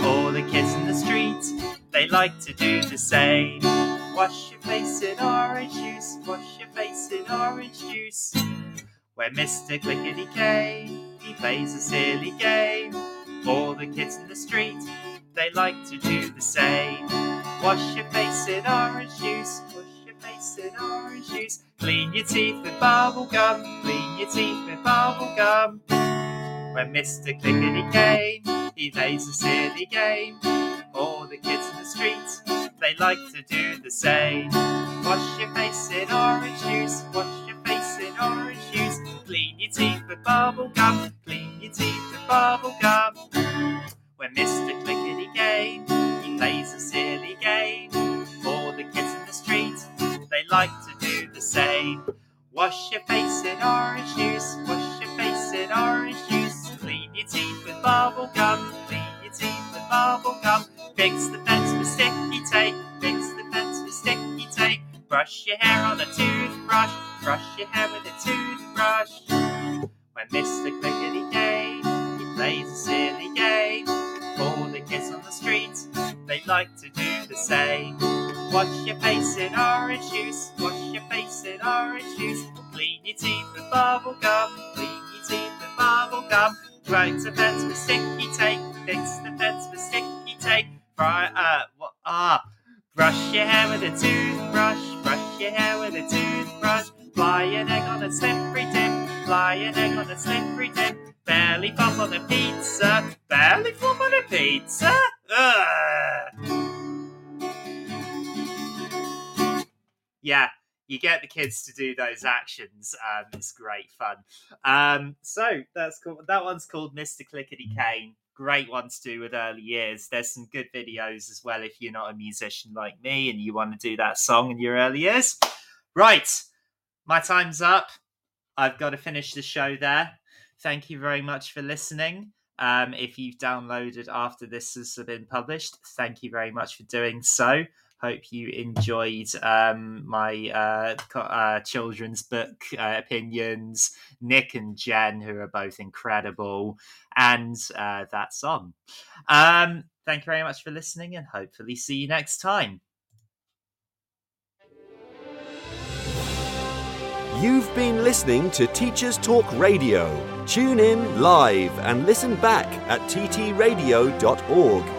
All the kids in the street, they like to do the same. Wash your face in orange juice, wash your face in orange juice. When Mr. Clickety Cane, he plays a silly game. All the kids in the street, they like to do the same. Wash your face in orange juice, wash your face in orange juice. Clean your teeth with bubble gum, clean your teeth with bubble gum. When Mr. Clickety Cane, he plays a silly game. All the kids in the street, they like to do the same. Wash your face in orange juice, wash your face in orange juice. Your teeth with bubble gum, clean your teeth with bubble gum. When Mr. Clickety Cane, he plays a silly game. All the kids in the street, they like to do the same. Wash your face in orange juice, wash your face in orange juice. Clean your teeth with bubble gum, clean your teeth with bubble gum. Fix the fence with sticky tape, fix the fence with sticky. Brush your hair on a toothbrush, brush your hair with a toothbrush. When Mr. Clickety Cane, he plays a silly game. All the kids on the street, they like to do the same. Wash your face in orange juice, wash your face in orange juice. Clean your teeth with bubble gum, clean your teeth with bubble gum. Fix the fence with sticky tape, fix the fence with sticky tape. Fry, uh, what, ah. Brush your hair with a toothbrush, brush your hair with a toothbrush. Fly an egg on a slippery tip, fly an egg on a slippery tip. Belly flop on a pizza, belly flop on a pizza. Ugh. Yeah, you get the kids to do those actions. Um, it's great fun. Um, so that's cool. That one's called Mr. Clickety Cane. Great one to do with early years. There's some good videos as well if you're not a musician like me and you want to do that song in your early years. Right, my time's up. I've got to finish the show there. Thank you very much for listening. Um, if you've downloaded after this has been published, thank you very much for doing so. Hope you enjoyed um, my uh, uh, children's book uh, opinions. Nick and Jen, who are both incredible, and uh, that song. Um, thank you very much for listening, and hopefully see you next time. You've been listening to Teachers Talk Radio. Tune in live and listen back at ttradio.org.